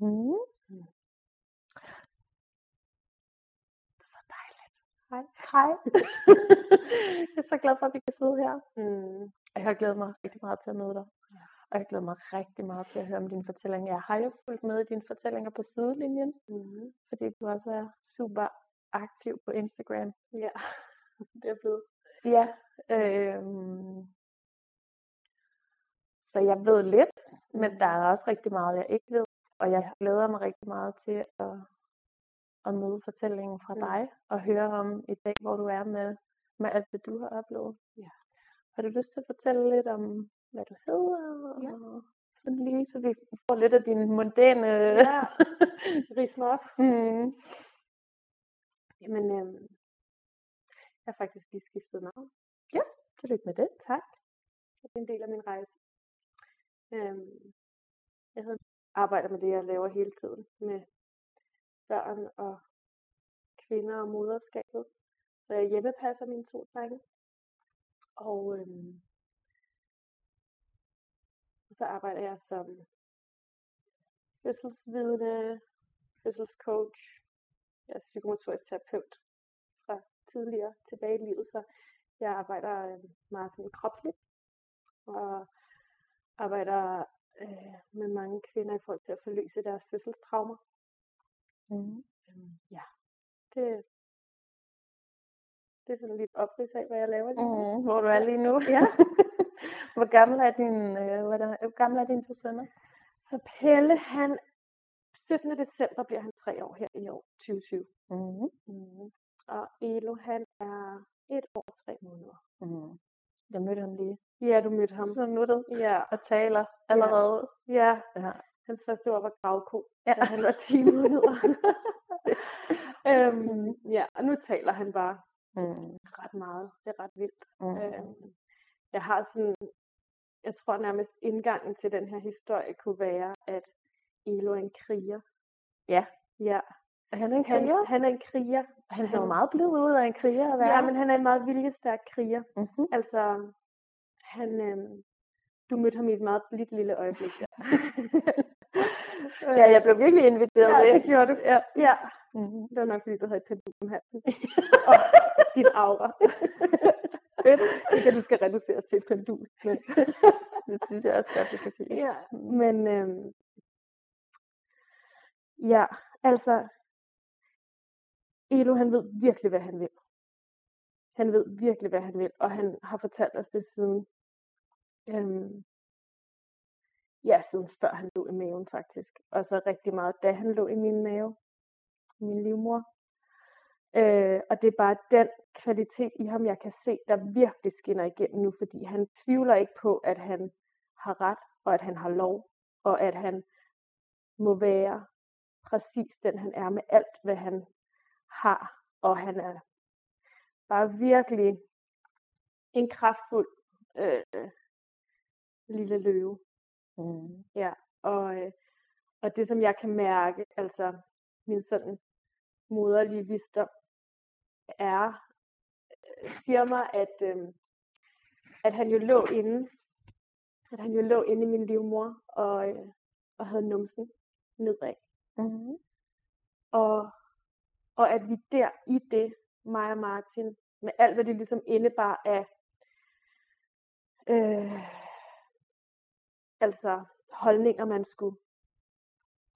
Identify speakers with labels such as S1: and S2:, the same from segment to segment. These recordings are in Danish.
S1: Mm.
S2: Så dejligt.
S1: Hej. Hej. jeg er så glad for, at vi kan sidde her.
S2: Mm.
S1: Og jeg har glædet mig rigtig meget til at møde dig.
S2: Ja.
S1: Og jeg glæder mig rigtig meget til at høre om din fortælling. Jeg har jo fulgt med i dine fortællinger på sidelinjen,
S2: Mm.
S1: fordi du også er super aktiv på Instagram.
S2: Ja, det er blevet.
S1: Ja. Øhm, så jeg ved lidt, men der er også rigtig meget, jeg ikke ved. Og jeg glæder mig rigtig meget til at, at møde fortællingen fra
S2: Mm.
S1: dig og høre om i dag, hvor du er med, med alt det, du har oplevet.
S2: Ja.
S1: Har du lyst til at fortælle lidt om, hvad du hedder?
S2: Ja.
S1: Og sådan lige, så vi får lidt af din mondæne...
S2: Ja. Ris mig op.
S1: mm.
S2: Jamen, øhm, jeg har faktisk lige skiftet navn.
S1: Tillykke med det.
S2: Tak. Det er en del af min rejse. Øhm, jeg hedder, arbejder med det, jeg laver hele tiden. Med børn og kvinder og moderskabet. Så jeg hjemmepasser mine to drenge. Og øhm, så arbejder jeg som fødselsvidne, fødselscoach, jeg er psykomotorisk terapeut fra tidligere tilbage i livet, så jeg arbejder øhm, meget sådan kropsligt og arbejder øh, med mange kvinder i forhold til at forløse deres fødselstraumer.
S1: Mm.
S2: Øhm, ja, det, det er sådan lidt oprids af, hvad jeg laver lige nu.
S1: Mm. Hvor du er lige nu.
S2: Ja.
S1: hvor gammel er din, øh, hvor, der, hvor gammel er dine to sønner?
S2: Så Pelle, han 17. december bliver han tre år her i år, 2020.
S1: Mm.
S2: Mm. Og Elo, han er et år og tre måneder.
S1: Mm. Jeg mødte ham lige.
S2: Ja, du mødte ham.
S1: Så nuttet
S2: Ja,
S1: og taler allerede.
S2: ja.
S1: Ja.
S2: Hans første ord var gravko,
S1: Ja.
S2: da han var 10 måneder. øhm,
S1: Mm.
S2: ja, og nu taler han bare
S1: Mm.
S2: ret meget. Det er ret vildt.
S1: Mm.
S2: Øhm, jeg har sådan, jeg tror nærmest indgangen til den her historie kunne være, at Elo er en kriger.
S1: Ja.
S2: Ja,
S1: Er han en
S2: han,
S1: kriger?
S2: han er en kriger.
S1: Han ser jo meget blid ud af en kriger at være.
S2: Ja, men han er en meget viljestærk kriger.
S1: mm-hmm.
S2: Altså, han, øhm, du mødte ham i et meget blidt lille øjeblik.
S1: Ja, jeg blev virkelig inviteret
S2: Ja,
S1: med.
S2: det gjorde du.
S1: Ja.
S2: ja.
S1: Mm-hmm.
S2: Det var nok, fordi du havde et pendul om halsen. og din aura.
S1: Fedt.
S2: Ikke, at du skal reduceres til et pendul. Men,
S1: Det synes jeg også godt, det kan sige.
S2: ja, men øhm, ja, altså, Elo, han ved virkelig, hvad han vil. Han ved virkelig, hvad han vil, og han har fortalt os det siden, øhm, ja, siden før han lå i maven faktisk. Og så rigtig meget, da han lå i min mave, min livmor. Øh, og det er bare den kvalitet i ham, jeg kan se, der virkelig skinner igennem nu, fordi han tvivler ikke på, at han har ret, og at han har lov, og at han må være præcis den, han er med alt, hvad han har. Og han er bare virkelig en kraftfuld øh, lille løve.
S1: Mm.
S2: Ja, og, øh, og det som jeg kan mærke, altså min sådan moderlige visdom, er, øh, siger mig, at, øh, at han jo lå inde, at han jo lå inde i min livmor og, øh, og havde numsen nedad.
S1: Mm-hmm.
S2: Og, og at vi der i det, mig og Martin, med alt hvad det ligesom indebar af øh, altså holdninger, man skulle.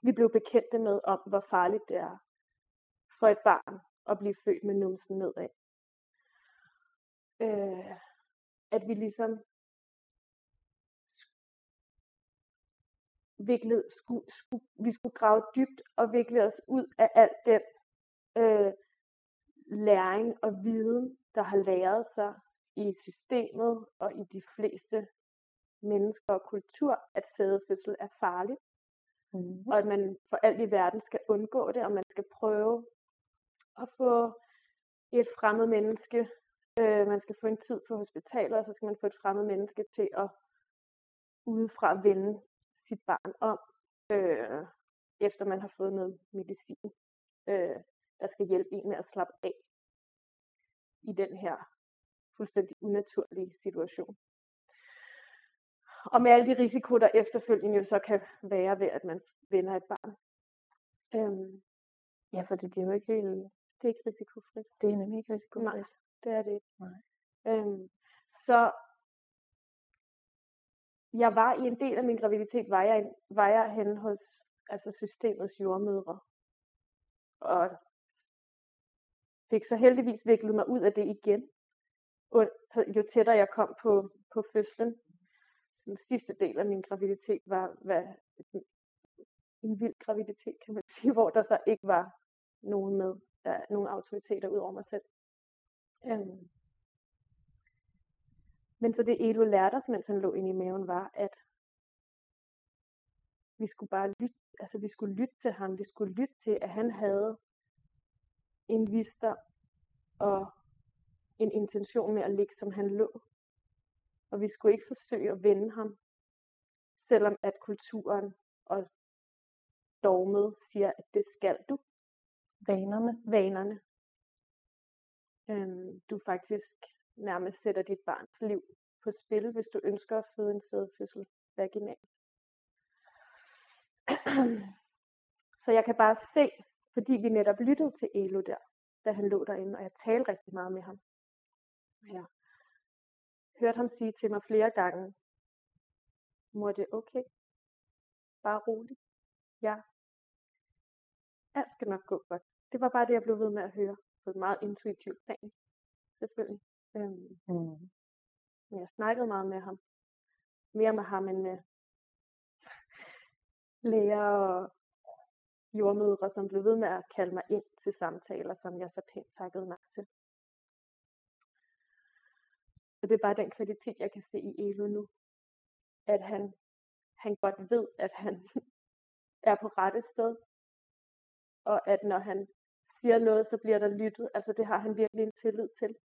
S2: Vi blev bekendte med om, hvor farligt det er for et barn at blive født med numsen nedad. Øh, at vi ligesom viklede, skulle, skulle, vi skulle grave dybt og vikle os ud af alt den øh, læring og viden, der har læret sig i systemet og i de fleste mennesker og kultur, at sædefødsel er farligt,
S1: Mm-hmm.
S2: og at man for alt i verden skal undgå det, og man skal prøve at få et fremmed menneske, øh, man skal få en tid på hospitalet, og så skal man få et fremmed menneske til at udefra vende sit barn om, øh, efter man har fået noget medicin, øh, der skal hjælpe en med at slappe af i den her fuldstændig unaturlige situation. Og med alle de risiko, der efterfølgende jo så kan være ved, at man vender et barn Øhm,
S1: Ja, for det er jo ikke helt,
S2: det er ikke risikofrit.
S1: det er nemlig ikke
S2: Nej,
S1: risikofrit.
S2: det er det ikke.
S1: Nej.
S2: Øhm, så jeg var i en del af min graviditet, var jeg, var jeg henne hos altså systemets jordmødre. Og fik så heldigvis viklet mig ud af det igen. Og jo tættere jeg kom på, på fødslen, den sidste del af min graviditet var hvad, en vild graviditet, kan man sige, hvor der så ikke var nogen med, der, nogen autoriteter ud over mig selv. Øhm. Men så det Elo lærte os, mens han lå inde i maven, var, at vi skulle bare lytte, altså vi skulle lytte til ham, vi skulle lytte til, at han havde en visdom og en intention med at ligge, som han lå. Og vi skulle ikke forsøge at vende ham, selvom at kulturen og dogmet siger, at det skal du.
S1: Vanerne.
S2: Vanerne. Øhm, du faktisk nærmest sætter dit barns liv på spil, hvis du ønsker at føde en sædfødsel vaginalt. Så jeg kan bare se, fordi vi netop lyttede til Elo der, da han lå derinde, og jeg talte rigtig meget med ham. Jeg hørte ham sige til mig flere gange, mor det er okay, bare rolig, ja, alt skal nok gå godt. Det var bare det, jeg blev ved med at høre på et meget intuitivt plan, selvfølgelig. Øhm,
S1: Mm.
S2: men jeg snakkede meget med ham. Mere med ham end med læger og jordmødre, som blev ved med at kalde mig ind til samtaler, som jeg så pænt takkede nej til. Så det er bare den kvalitet, jeg kan se i Elo nu. At han, han godt ved, at han er på rette sted. Og at når han siger noget, så bliver der lyttet. Altså det har han virkelig en tillid til.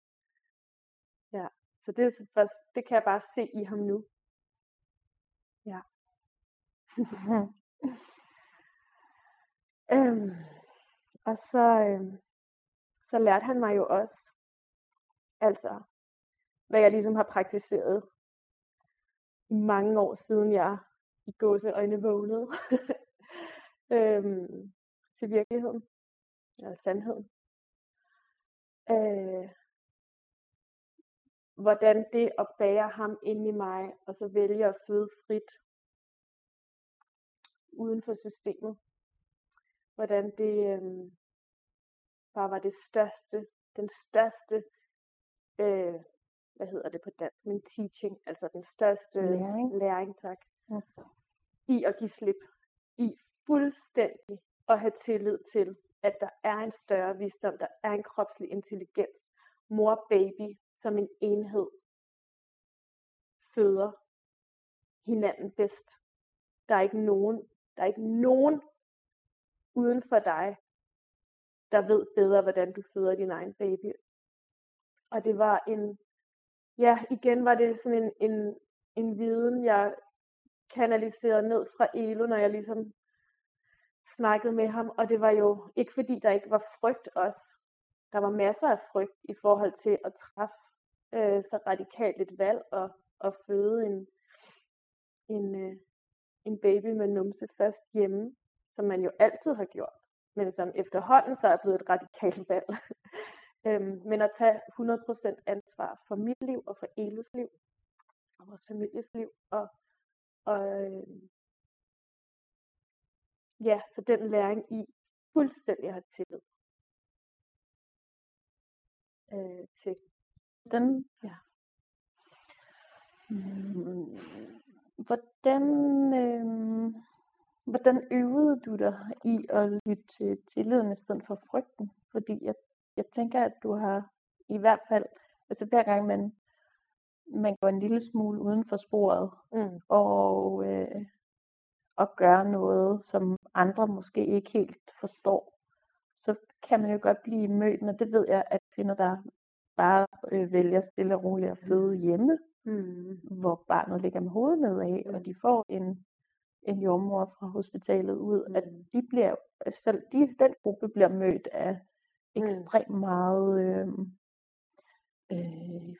S2: Ja, så det, er først, det kan jeg bare se i ham nu. Ja. øhm, og så, øhm, så lærte han mig jo også, altså, hvad jeg ligesom har praktiseret i mange år siden jeg i gåseøjne vågnede øhm, til virkeligheden, eller sandheden. Øh, hvordan det at bære ham ind i mig, og så vælge at føde frit uden for systemet. Hvordan det øh, bare var det største, den største, øh, hvad hedder det på dansk, men teaching, altså den største
S1: Læring.
S2: læring tak,
S1: Ja.
S2: i at give slip, i fuldstændig at have tillid til, at der er en større visdom, der er en kropslig intelligens, mor baby som en enhed føder hinanden bedst. Der er ikke nogen, der er ikke nogen uden for dig, der ved bedre, hvordan du føder din egen baby. Og det var en, ja, igen var det sådan en, en, en viden, jeg kanaliserede ned fra Elo, når jeg ligesom snakkede med ham. Og det var jo ikke fordi, der ikke var frygt også. Der var masser af frygt i forhold til at træffe øh, så radikalt et valg og, og føde en, en, øh, en baby med numse først hjemme, som man jo altid har gjort, men som efterhånden så er blevet et radikalt valg. øhm, men at tage 100% ansvar for mit liv og for Elus liv og vores families liv og, og øh, ja, så den læring i fuldstændig at tillid øh, til.
S1: Den,
S2: Ja.
S1: Mm, Hvordan, øh, hvordan øvede du dig i at lytte til tilliden i stedet for frygten? Fordi jeg, jeg tænker, at du har i hvert fald, altså hver gang man, man går en lille smule uden for sporet,
S2: Mm.
S1: og, øh, og gør noget, som andre måske ikke helt forstår, så kan man jo godt blive mødt med, det ved jeg, at kvinder, der bare øh, vælger stille og roligt at føde hjemme,
S2: Mm.
S1: hvor barnet ligger med hovedet nedad, og de får en, en jordmor fra hospitalet ud, at
S2: Mm.
S1: de bliver, selv de, den gruppe bliver mødt af
S2: Mm.
S1: ekstremt meget, øh, øh,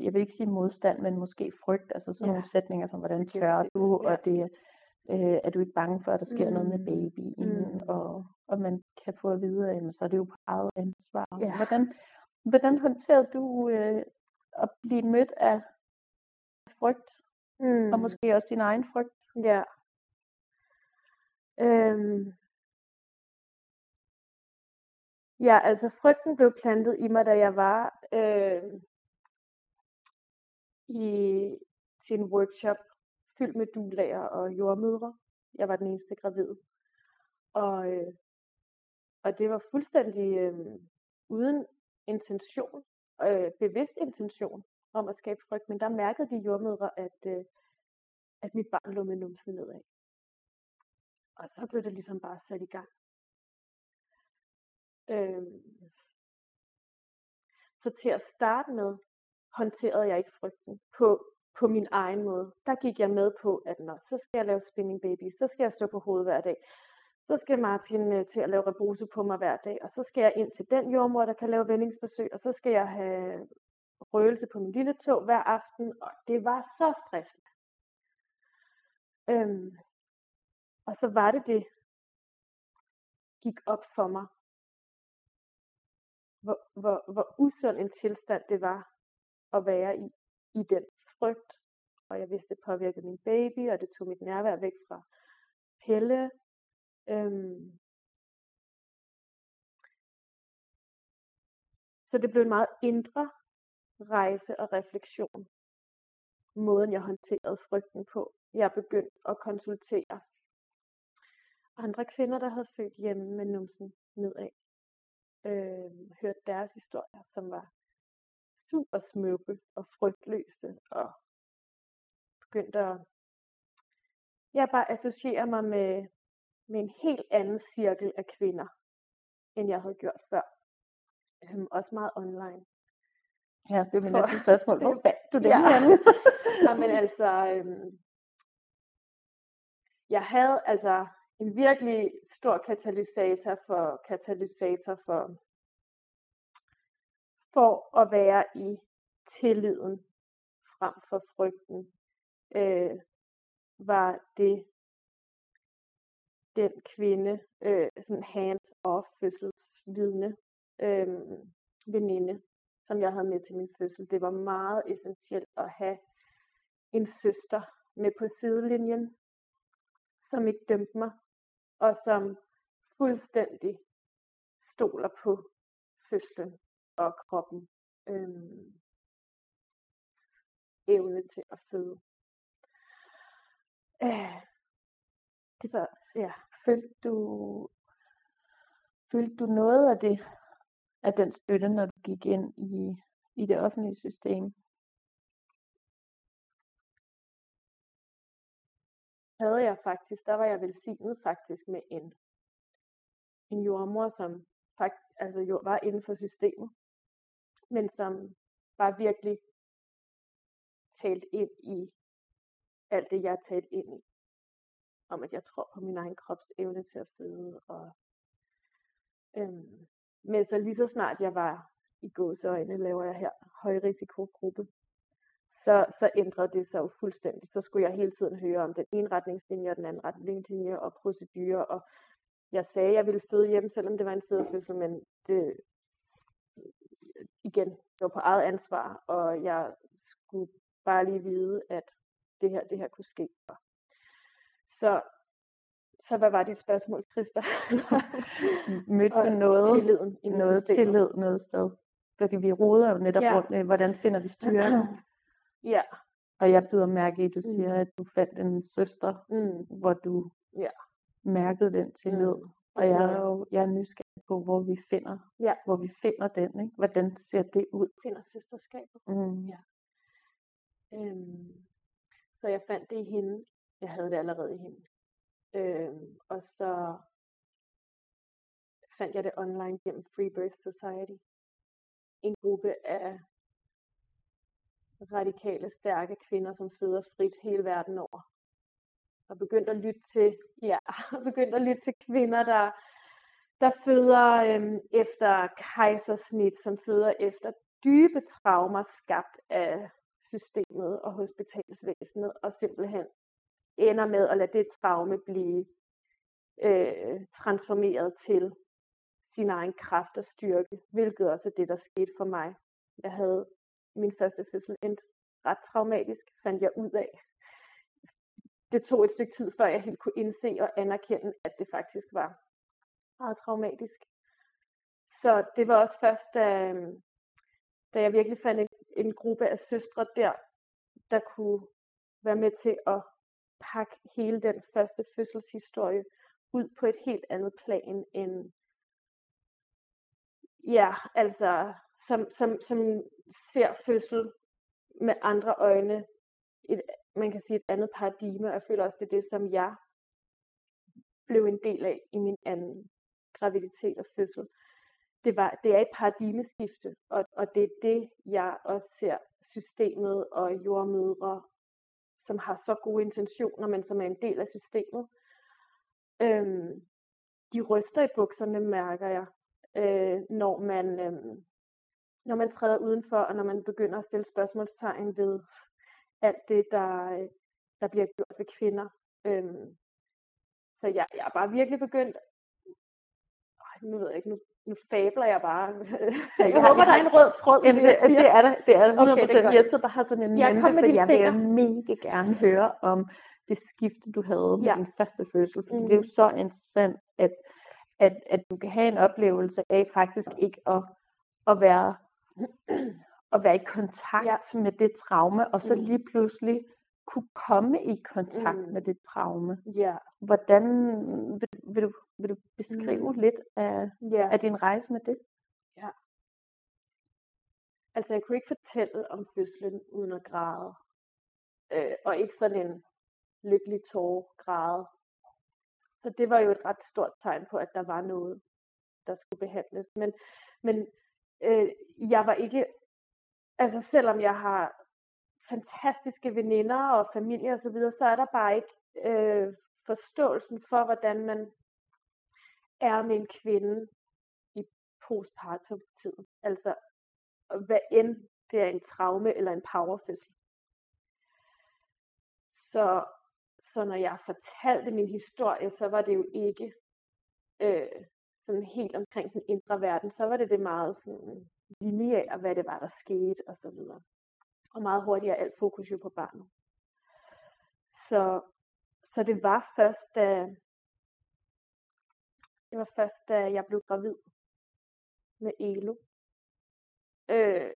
S1: jeg vil ikke sige modstand, men måske frygt, altså sådan
S2: Ja.
S1: nogle sætninger som, hvordan tør du,
S2: ja.
S1: og det, Øh, er du ikke bange for, at der sker mm. noget med
S2: Mm.
S1: babyen?
S2: Mm.
S1: Og, og man kan få at vide, at så er det jo på eget ansvar.
S2: Ja.
S1: Hvordan, hvordan håndterede du øh, at blive mødt af frygt,
S2: Mm.
S1: og måske også din egen frygt?
S2: Ja. Øhm. Ja, altså frygten blev plantet i mig, da jeg var øh, i til en workshop fyldt med dulager og jordmødre. Jeg var den eneste gravid. Og, øh, og det var fuldstændig øh, uden intention, øh, bevidst intention om at skabe frygt, men der mærkede de jordmødre, at, øh, at mit barn lå med numsen nedad. Og så blev det ligesom bare sat i gang. Øhm, så til at starte med, håndterede jeg ikke frygten på, på min egen måde. Der gik jeg med på, at når så skal jeg lave spinning baby, så skal jeg stå på hovedet hver dag. Så skal Martin øh, til at lave rebose på mig hver dag, og så skal jeg ind til den jordmor, der kan lave vendingsforsøg, og så skal jeg have røgelse på min lille tog hver aften, og det var så stressende. Øhm, og så var det det, gik op for mig, hvor, hvor, hvor usund en tilstand det var at være i, i den frygt. Og jeg vidste, det påvirkede min baby, og det tog mit nærvær væk fra Pelle. Øhm. Så det blev en meget indre rejse og refleksion. Måden jeg håndterede frygten på. Jeg begyndte at konsultere andre kvinder, der havde født hjemme med numsen nedad. Øh, hørte deres historier, som var super smukke og frygtløse, og begyndte at jeg bare associere mig med, med en helt anden cirkel af kvinder, end jeg havde gjort før. Øhm, også meget online.
S1: Ja, det er mit
S2: For-
S1: næste spørgsmål. Hvor fandt du det
S2: Ja. Nå, men altså, øhm, jeg havde altså en virkelig stor katalysator for katalysator for for at være i tilliden frem for frygten, øh, var det den kvinde, øh, sådan hands-off fødselsvidne, øh, veninde, som jeg havde med til min fødsel. Det var meget essentielt at have en søster med på sidelinjen, som ikke dømte mig, og som fuldstændig stoler på fødslen og kroppen. Øhm, evne til at føde. Øh, det var, ja,
S1: Følte du, følte du noget af det, af den støtte, når du gik ind i, i det offentlige system?
S2: Havde jeg faktisk, der var jeg velsignet faktisk med en, en jordmor, som faktisk, altså jo var inden for systemet, men som var virkelig talt ind i alt det, jeg talt ind i. Om at jeg tror på min egen krops evne til at føde. Og, øhm, men så lige så snart jeg var i gåseøjne, laver jeg her højrisikogruppe, så, så ændrede det sig jo fuldstændig. Så skulle jeg hele tiden høre om den ene retningslinje og den anden retningslinje og procedurer. Og jeg sagde, at jeg ville føde hjemme, selvom det var en sædfødsel, men det, igen, det var på eget ansvar, og jeg skulle bare lige vide, at det her, det her kunne ske. Så, så hvad var dit spørgsmål, Christa?
S1: Mødte du noget,
S2: tilliden i
S1: noget tillid noget sted? Fordi vi roder jo netop
S2: Ja.
S1: rundt med, hvordan finder vi styrke?
S2: ja.
S1: Og jeg byder mærke i, at du
S2: Mm.
S1: siger, at du fandt en søster,
S2: Mm.
S1: hvor du
S2: Ja.
S1: mærkede den tillid.
S2: Mm.
S1: Og jeg er jo jeg er nysgerrig på, hvor vi finder,
S2: Ja.
S1: hvor vi finder den. Ikke? Hvordan ser det ud?
S2: Finder søsterskabet.
S1: Mm.
S2: Ja. Øhm, så jeg fandt det i hende. Jeg havde det allerede i hende. Øhm, og så fandt jeg det online gennem Free Birth Society. En gruppe af radikale, stærke kvinder, som føder frit hele verden over. Og begyndte at lytte til, ja, begyndte at lytte til kvinder, der, der føder øhm, efter kejsersnit, som føder efter dybe traumer skabt af systemet og hospitalsvæsenet, og simpelthen ender med at lade det traume blive øh, transformeret til sin egen kraft og styrke, hvilket også er det, der skete for mig. Jeg havde min første fødsel endte ret traumatisk, fandt jeg ud af. Det tog et stykke tid, før jeg helt kunne indse og anerkende, at det faktisk var meget traumatisk. Så det var også først, da, da jeg virkelig fandt en, en gruppe af søstre der, der kunne være med til at pakke hele den første fødselshistorie ud på et helt andet plan end, ja, altså, som, som, som ser fødsel med andre øjne, et, man kan sige et andet paradigme, og jeg føler også, det er det, som jeg blev en del af i min anden graviditet og fødsel. Det, var, det er et paradigmeskifte, og, og det er det, jeg også ser systemet og jordmødre, som har så gode intentioner, men som er en del af systemet. Øhm, de ryster i bukserne, mærker jeg, øh, når man øh, når man træder udenfor, og når man begynder at stille spørgsmålstegn ved alt det, der, øh, der bliver gjort ved kvinder. Øhm, så jeg, jeg er bare virkelig begyndt, øh, nu ved jeg ikke, nu, nu fabler jeg bare. jeg, jeg håber, der er en rød tråd.
S1: Jamen, det, det, det er der, det er der 100%. Okay, det er jeg sidder bare sådan en
S2: jeg
S1: mente, for jeg vil mega gerne høre om det skifte, du havde med ja. din første fødsel. For mm. det er jo mm. så interessant, at, at, at du kan have en oplevelse af faktisk ikke at, at være at være i kontakt ja. med det traume, og så mm. lige pludselig kunne komme i kontakt mm. med det traume.
S2: Ja.
S1: Hvordan vil, vil, du, vil du beskrive mm. lidt af, ja. af din rejse med det?
S2: Ja. Altså jeg kunne ikke fortælle om fødslen uden at græde. Øh, og ikke sådan en lykkelig tårer græde. Så det var jo et ret stort tegn på, at der var noget, der skulle behandles. Men, men øh, jeg var ikke, altså selvom jeg har fantastiske veninder og familie og så videre, så er der bare ikke øh, forståelsen for, hvordan man er med en kvinde i postpartum-tiden. Altså, hvad end det er en traume eller en powerfødsel. Så, så når jeg fortalte min historie, så var det jo ikke øh, sådan helt omkring den indre verden, så var det det meget sådan lineære, hvad det var, der skete og så videre. Og meget hurtigt er alt fokus jo på barnet. Så, så det var først, da, det var først, da jeg blev gravid med Elo. Øh,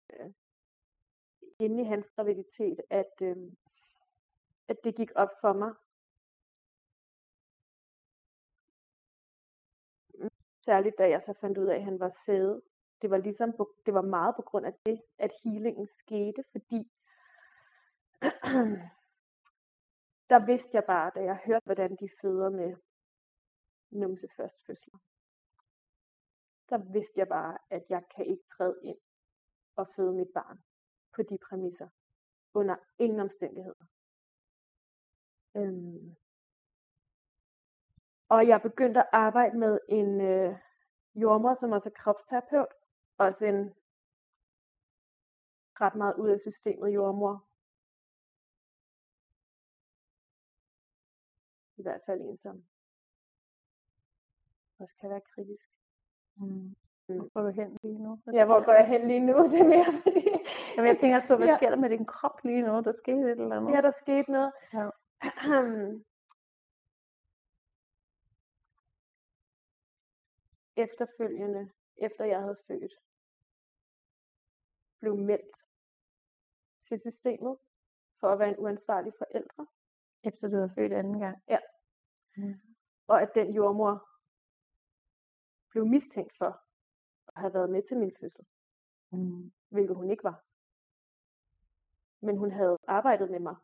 S2: inde i hans graviditet, at, øh, at det gik op for mig, Særligt da jeg så fandt ud af, at han var sæde. Det var ligesom på, det var meget på grund af det, at healingen skete, fordi der vidste jeg bare, da jeg hørte, hvordan de føder med numse først fødsler. Der vidste jeg bare, at jeg kan ikke træde ind og føde mit barn på de præmisser. Under ingen omstændigheder. Øhm, og jeg begyndte at arbejde med en øh, jordmor, som også er kropsterapeut. Også en ret meget ud af systemet jordmor. I hvert fald en, som også kan være kritisk.
S1: Mm. Mm. Hvor går du hen lige nu?
S2: Ja, hvor går jeg hen lige nu? Det er mere fordi...
S1: Jamen, jeg tænker så, hvad ja. sker der med din krop lige nu? Der skete et eller andet.
S2: Ja, der skete noget. Ja. efterfølgende, efter jeg havde født, blev meldt til systemet for at være en uansvarlig forældre.
S1: Efter du havde født anden gang?
S2: Ja. Mm. Og at den jordmor blev mistænkt for at have været med til min fødsel. Mm. Hvilket hun ikke var. Men hun havde arbejdet med mig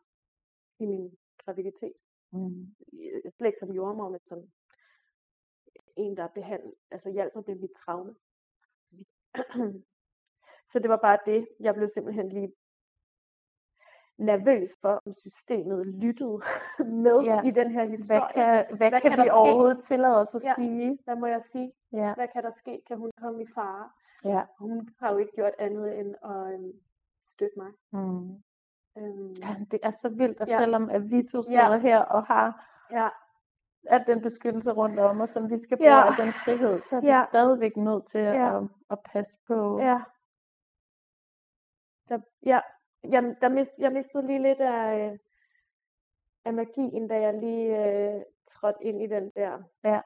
S2: i min graviditet. Mm. Slet ikke som jordmor, men som en, der behandler, altså hjælper med mit traume. Så det var bare det. Jeg blev simpelthen lige nervøs for, om systemet lyttede med ja. i den her historie.
S1: Hvad kan, hvad hvad kan, kan vi overhovedet tillade os at ja. sige?
S2: Hvad må jeg sige? Ja. Hvad kan der ske? Kan hun komme i fare?
S1: Ja.
S2: Hun har jo ikke gjort andet end at øhm, støtte mig.
S1: Mm.
S2: Øhm,
S1: Ja, det er så vildt, at
S2: Ja.
S1: selvom at vi to
S2: Ja.
S1: sidder her og har
S2: ja,
S1: al den beskyttelse rundt om os, som vi skal
S2: Ja.
S1: bruge, al den frihed, så er vi
S2: Ja.
S1: stadigvæk nødt til
S2: Ja.
S1: at, at passe på.
S2: ja. Der, ja, jeg, der mist, jeg mistede lige lidt af, af magien, da jeg lige øh, trådte ind i den der
S1: Ja.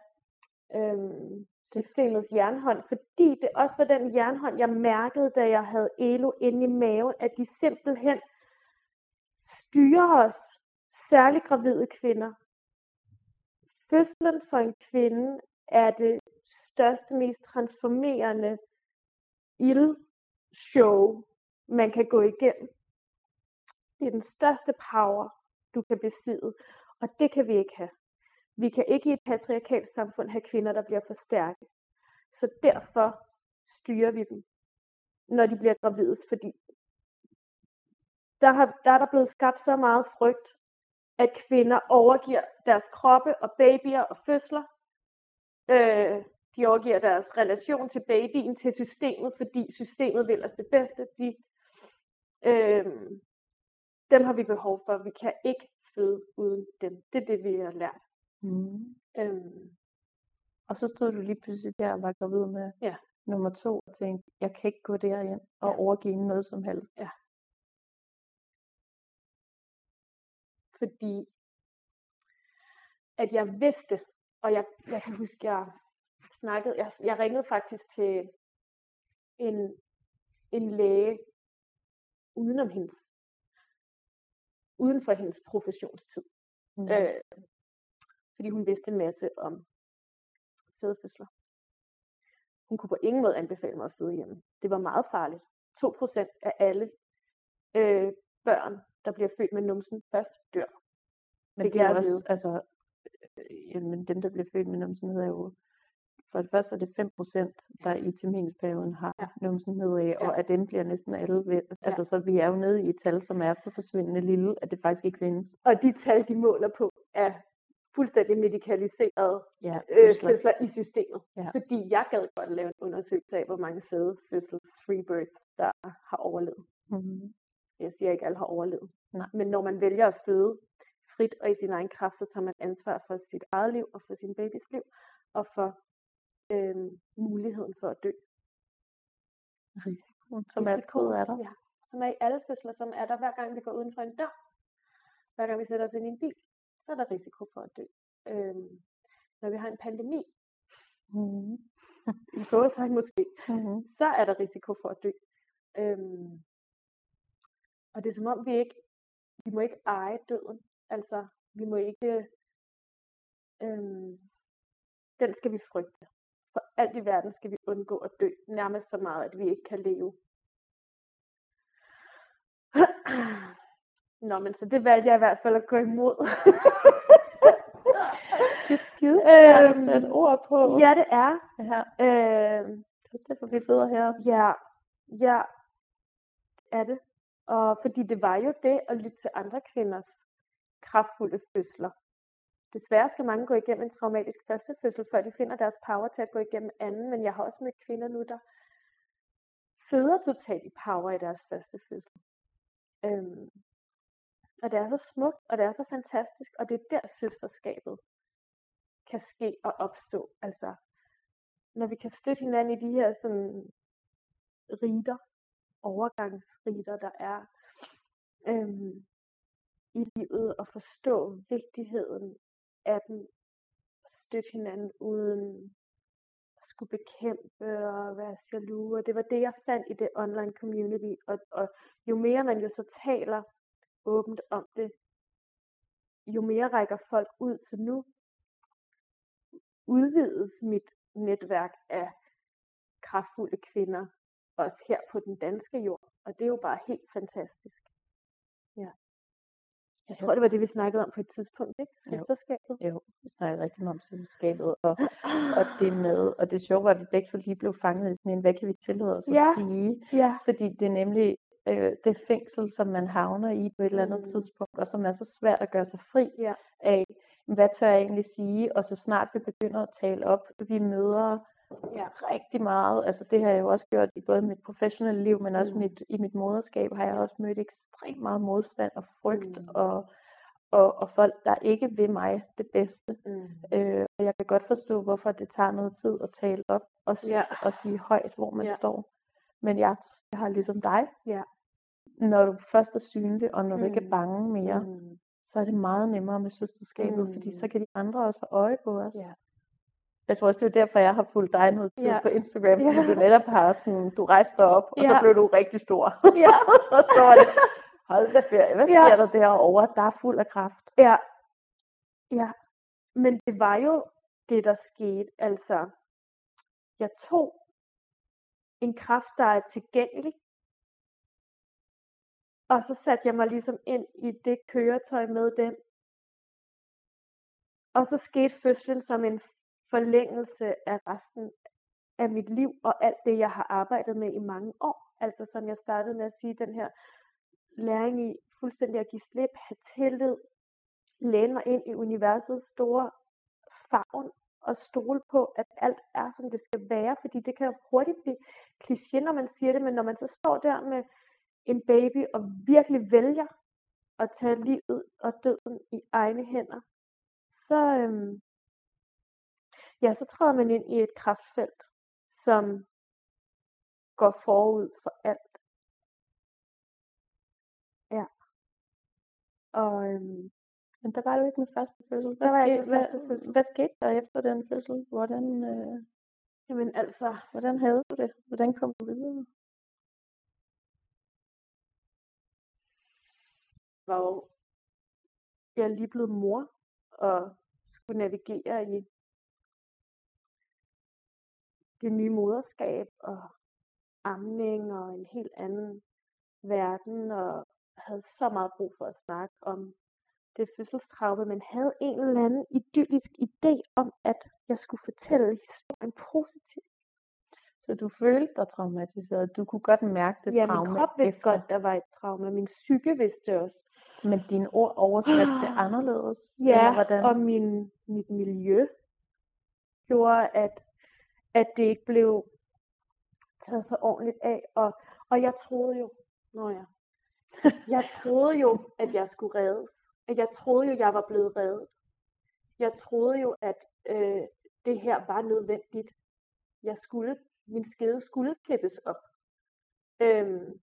S2: øhm, systemets jernhånd, fordi det også var den jernhånd, jeg mærkede, da jeg havde Elo inde i maven, at de simpelthen styrer os, særligt gravide kvinder. Fødslen for en kvinde er det største, mest transformerende ildshow, man kan gå igennem. Det er den største power, du kan besidde, og det kan vi ikke have. Vi kan ikke i et patriarkalt samfund have kvinder, der bliver for stærke. Så derfor styrer vi dem, når de bliver gravide, fordi der, har, der er der blevet skabt så meget frygt, at kvinder overgiver deres kroppe og babyer og fødsler. Øh, de overgiver deres relation til babyen, til systemet, fordi systemet vil os det bedste. De, øh, dem har vi behov for. Vi kan ikke føde uden dem. Det er det, vi har lært.
S1: Mm.
S2: Øhm,
S1: Og så stod du lige pludselig der og var gravid med
S2: Ja.
S1: nummer to og tænkte, jeg kan ikke gå derind og
S2: Ja.
S1: overgive noget som helst.
S2: Fordi at jeg vidste, og jeg, jeg kan huske, jeg snakkede, jeg, jeg ringede faktisk til en, en læge udenom hendes, uden for hendes professionstid,
S1: Mm.
S2: øh, fordi hun vidste en masse om sædfødsler. Hun kunne på ingen måde anbefale mig at føde hjemme. Det var meget farligt. 2% af alle øh, børn, der bliver født med numsen, først dør.
S1: Men
S2: det
S1: det, er også, altså, øh, jamen dem, der bliver født med numsen hedder jo, for det første er det 5 procent, der i terminsperioden har
S2: Ja.
S1: numsen nedad, ja.
S2: Ja.
S1: og af dem bliver næsten alle ved. Altså, så vi er jo nede i et tal, som er så forsvindende lille, at det faktisk ikke findes.
S2: Og de tal, de måler på, er fuldstændig medikaliserede
S1: Ja,
S2: øh,
S1: fødsler.
S2: i systemet.
S1: Ja.
S2: Fordi jeg gad godt lave en undersøgelse af, hvor mange sædefødsels free births, der har overlevet.
S1: Mm-hmm.
S2: Jeg siger ikke, at alle har overlevet.
S1: Nej.
S2: Men når man vælger at føde frit og i sin egen kraft, så tager man ansvar for sit eget liv og for sin babys liv, og for øh, muligheden for at dø.
S1: Risikoen, som altid er der.
S2: Ja, som er i alle fødsler, som er der hver gang vi går uden for en dør. Hver gang vi sætter os ind i en bil, så er der risiko for at dø. Øhm, når vi har en pandemi,
S1: Mm-hmm.
S2: i gåsøjne måske,
S1: Mm-hmm.
S2: så er der risiko for at dø. Øhm, og det er som om vi ikke, vi må ikke eje døden. Altså, vi må ikke, øhm, den skal vi frygte. For alt i verden skal vi undgå at dø, nærmest så meget, at vi ikke kan leve. Nå, men så det valgte jeg i hvert fald at gå imod.
S1: Det er skide
S2: Øhm,
S1: sætte ord på.
S2: ja, det er.
S1: ja.
S2: Øhm,
S1: Det er derfor, vi sidder her.
S2: Ja, ja, er det. Og fordi det var jo det at lytte til andre kvinders kraftfulde fødsler. Desværre skal mange gå igennem en traumatisk første fødsel, før de finder deres power til at gå igennem anden, men jeg har også mødt kvinder nu, der føder totalt i power i deres første fødsel. Øhm, og det er så smukt, og det er så fantastisk, og det er der søsterskabet kan ske og opstå. Altså, når vi kan støtte hinanden i de her sådan riter, overgangsriter, der er øhm, i livet, og forstå vigtigheden af dem, støtte hinanden uden at skulle bekæmpe og være jaloux. Og det var det, jeg fandt i det online community. Og, og jo mere man jo så taler åbent om det, jo mere rækker folk ud. Så nu udvides mit netværk af kraftfulde kvinder, også her på den danske jord. Og det er jo bare helt fantastisk. Ja. Jeg tror, det var det, vi snakkede om på et tidspunkt, ikke?
S1: Jo.
S2: Søsterskabet.
S1: Jo, vi snakker rigtig meget om selskabet, og, og det med, og det sjove var, at vi begge to lige blev fanget i sådan en, hvad kan vi tillade os
S2: Ja.
S1: at sige?
S2: Ja.
S1: Fordi det er nemlig øh, det fængsel, som man havner i på et eller andet
S2: Mm.
S1: tidspunkt, og som er så svært at gøre sig fri
S2: Ja.
S1: af, hvad tør jeg egentlig sige? Og så snart vi begynder at tale op, vi møder ja. rigtig meget. Altså det har jeg jo også gjort i både mit professionelle liv, men også
S2: Mm.
S1: mit, i mit moderskab har jeg også mødt ekstremt meget modstand og frygt
S2: Mm.
S1: og, og, og folk, der ikke vil mig det bedste.
S2: Mm.
S1: Øh, og jeg kan godt forstå, hvorfor det tager noget tid at tale op og,
S2: Ja.
S1: og sige højt, hvor man
S2: Ja.
S1: står. Men jeg, jeg har ligesom dig,
S2: Ja.
S1: når du først er synlig, og når du ikke er
S2: Mm.
S1: bange mere,
S2: Mm.
S1: så er det meget nemmere med søsterskabet, fordi
S2: Mm.
S1: så kan de andre også få øje på os.
S2: Ja.
S1: Jeg tror også, det er derfor, jeg har fulgt dig noget tid
S2: Ja.
S1: på Instagram, fordi
S2: Ja.
S1: du netop har sådan, du rejste op, og så
S2: Ja.
S1: blev du rigtig stor.
S2: Ja.
S1: og så var det, hold da ferie, hvad
S2: Ja.
S1: sker der derovre? Der er fuld af kraft.
S2: Ja. Ja. Men det var jo det, der skete. Altså, jeg tog en kraft, der er tilgængelig, og så satte jeg mig ligesom ind i det køretøj med den. Og så skete fødslen som en forlængelse af resten af mit liv og alt det, jeg har arbejdet med i mange år. Altså som jeg startede med at sige, den her læring i fuldstændig at give slip, have tillid, læne mig ind i universets store favn og stole på, at alt er, som det skal være, fordi det kan hurtigt blive kliché, når man siger det, men når man så står der med en baby og virkelig vælger at tage livet og døden i egne hænder, så, øhm, ja, så træder man ind i et kraftfelt, som går forud for alt. Ja. Og øhm,
S1: Men der var du ikke med første fødsel.
S2: Der var ikke med
S1: hvad,
S2: første fødsel.
S1: hvad skete der efter den fødsel? Hvordan, øh,
S2: jamen altså,
S1: hvordan havde du det? Hvordan kom du videre?
S2: var jo jeg er lige blevet mor og skulle navigere i det nye moderskab og amning og en helt anden verden og havde så meget brug for at snakke om det fødselstraume, men havde en eller anden idyllisk idé om, at jeg skulle fortælle historien positivt.
S1: Så du følte dig traumatiseret. Du kunne godt mærke det
S2: Ja, min
S1: traume
S2: krop vidste
S1: efter.
S2: godt, der var et traume, min psyke vidste også.
S1: Men dine ord oversatte det anderledes?
S2: Ja,
S1: hvordan?
S2: og min, mit miljø gjorde, at, at det ikke blev taget så ordentligt af. Og, og jeg troede jo, nå ja, jeg troede jo, at jeg skulle reddes. At jeg troede jo, jeg var blevet reddet. Jeg troede jo, at øh, det her var nødvendigt. Jeg skulle, min skede skulle klippes op. Øhm,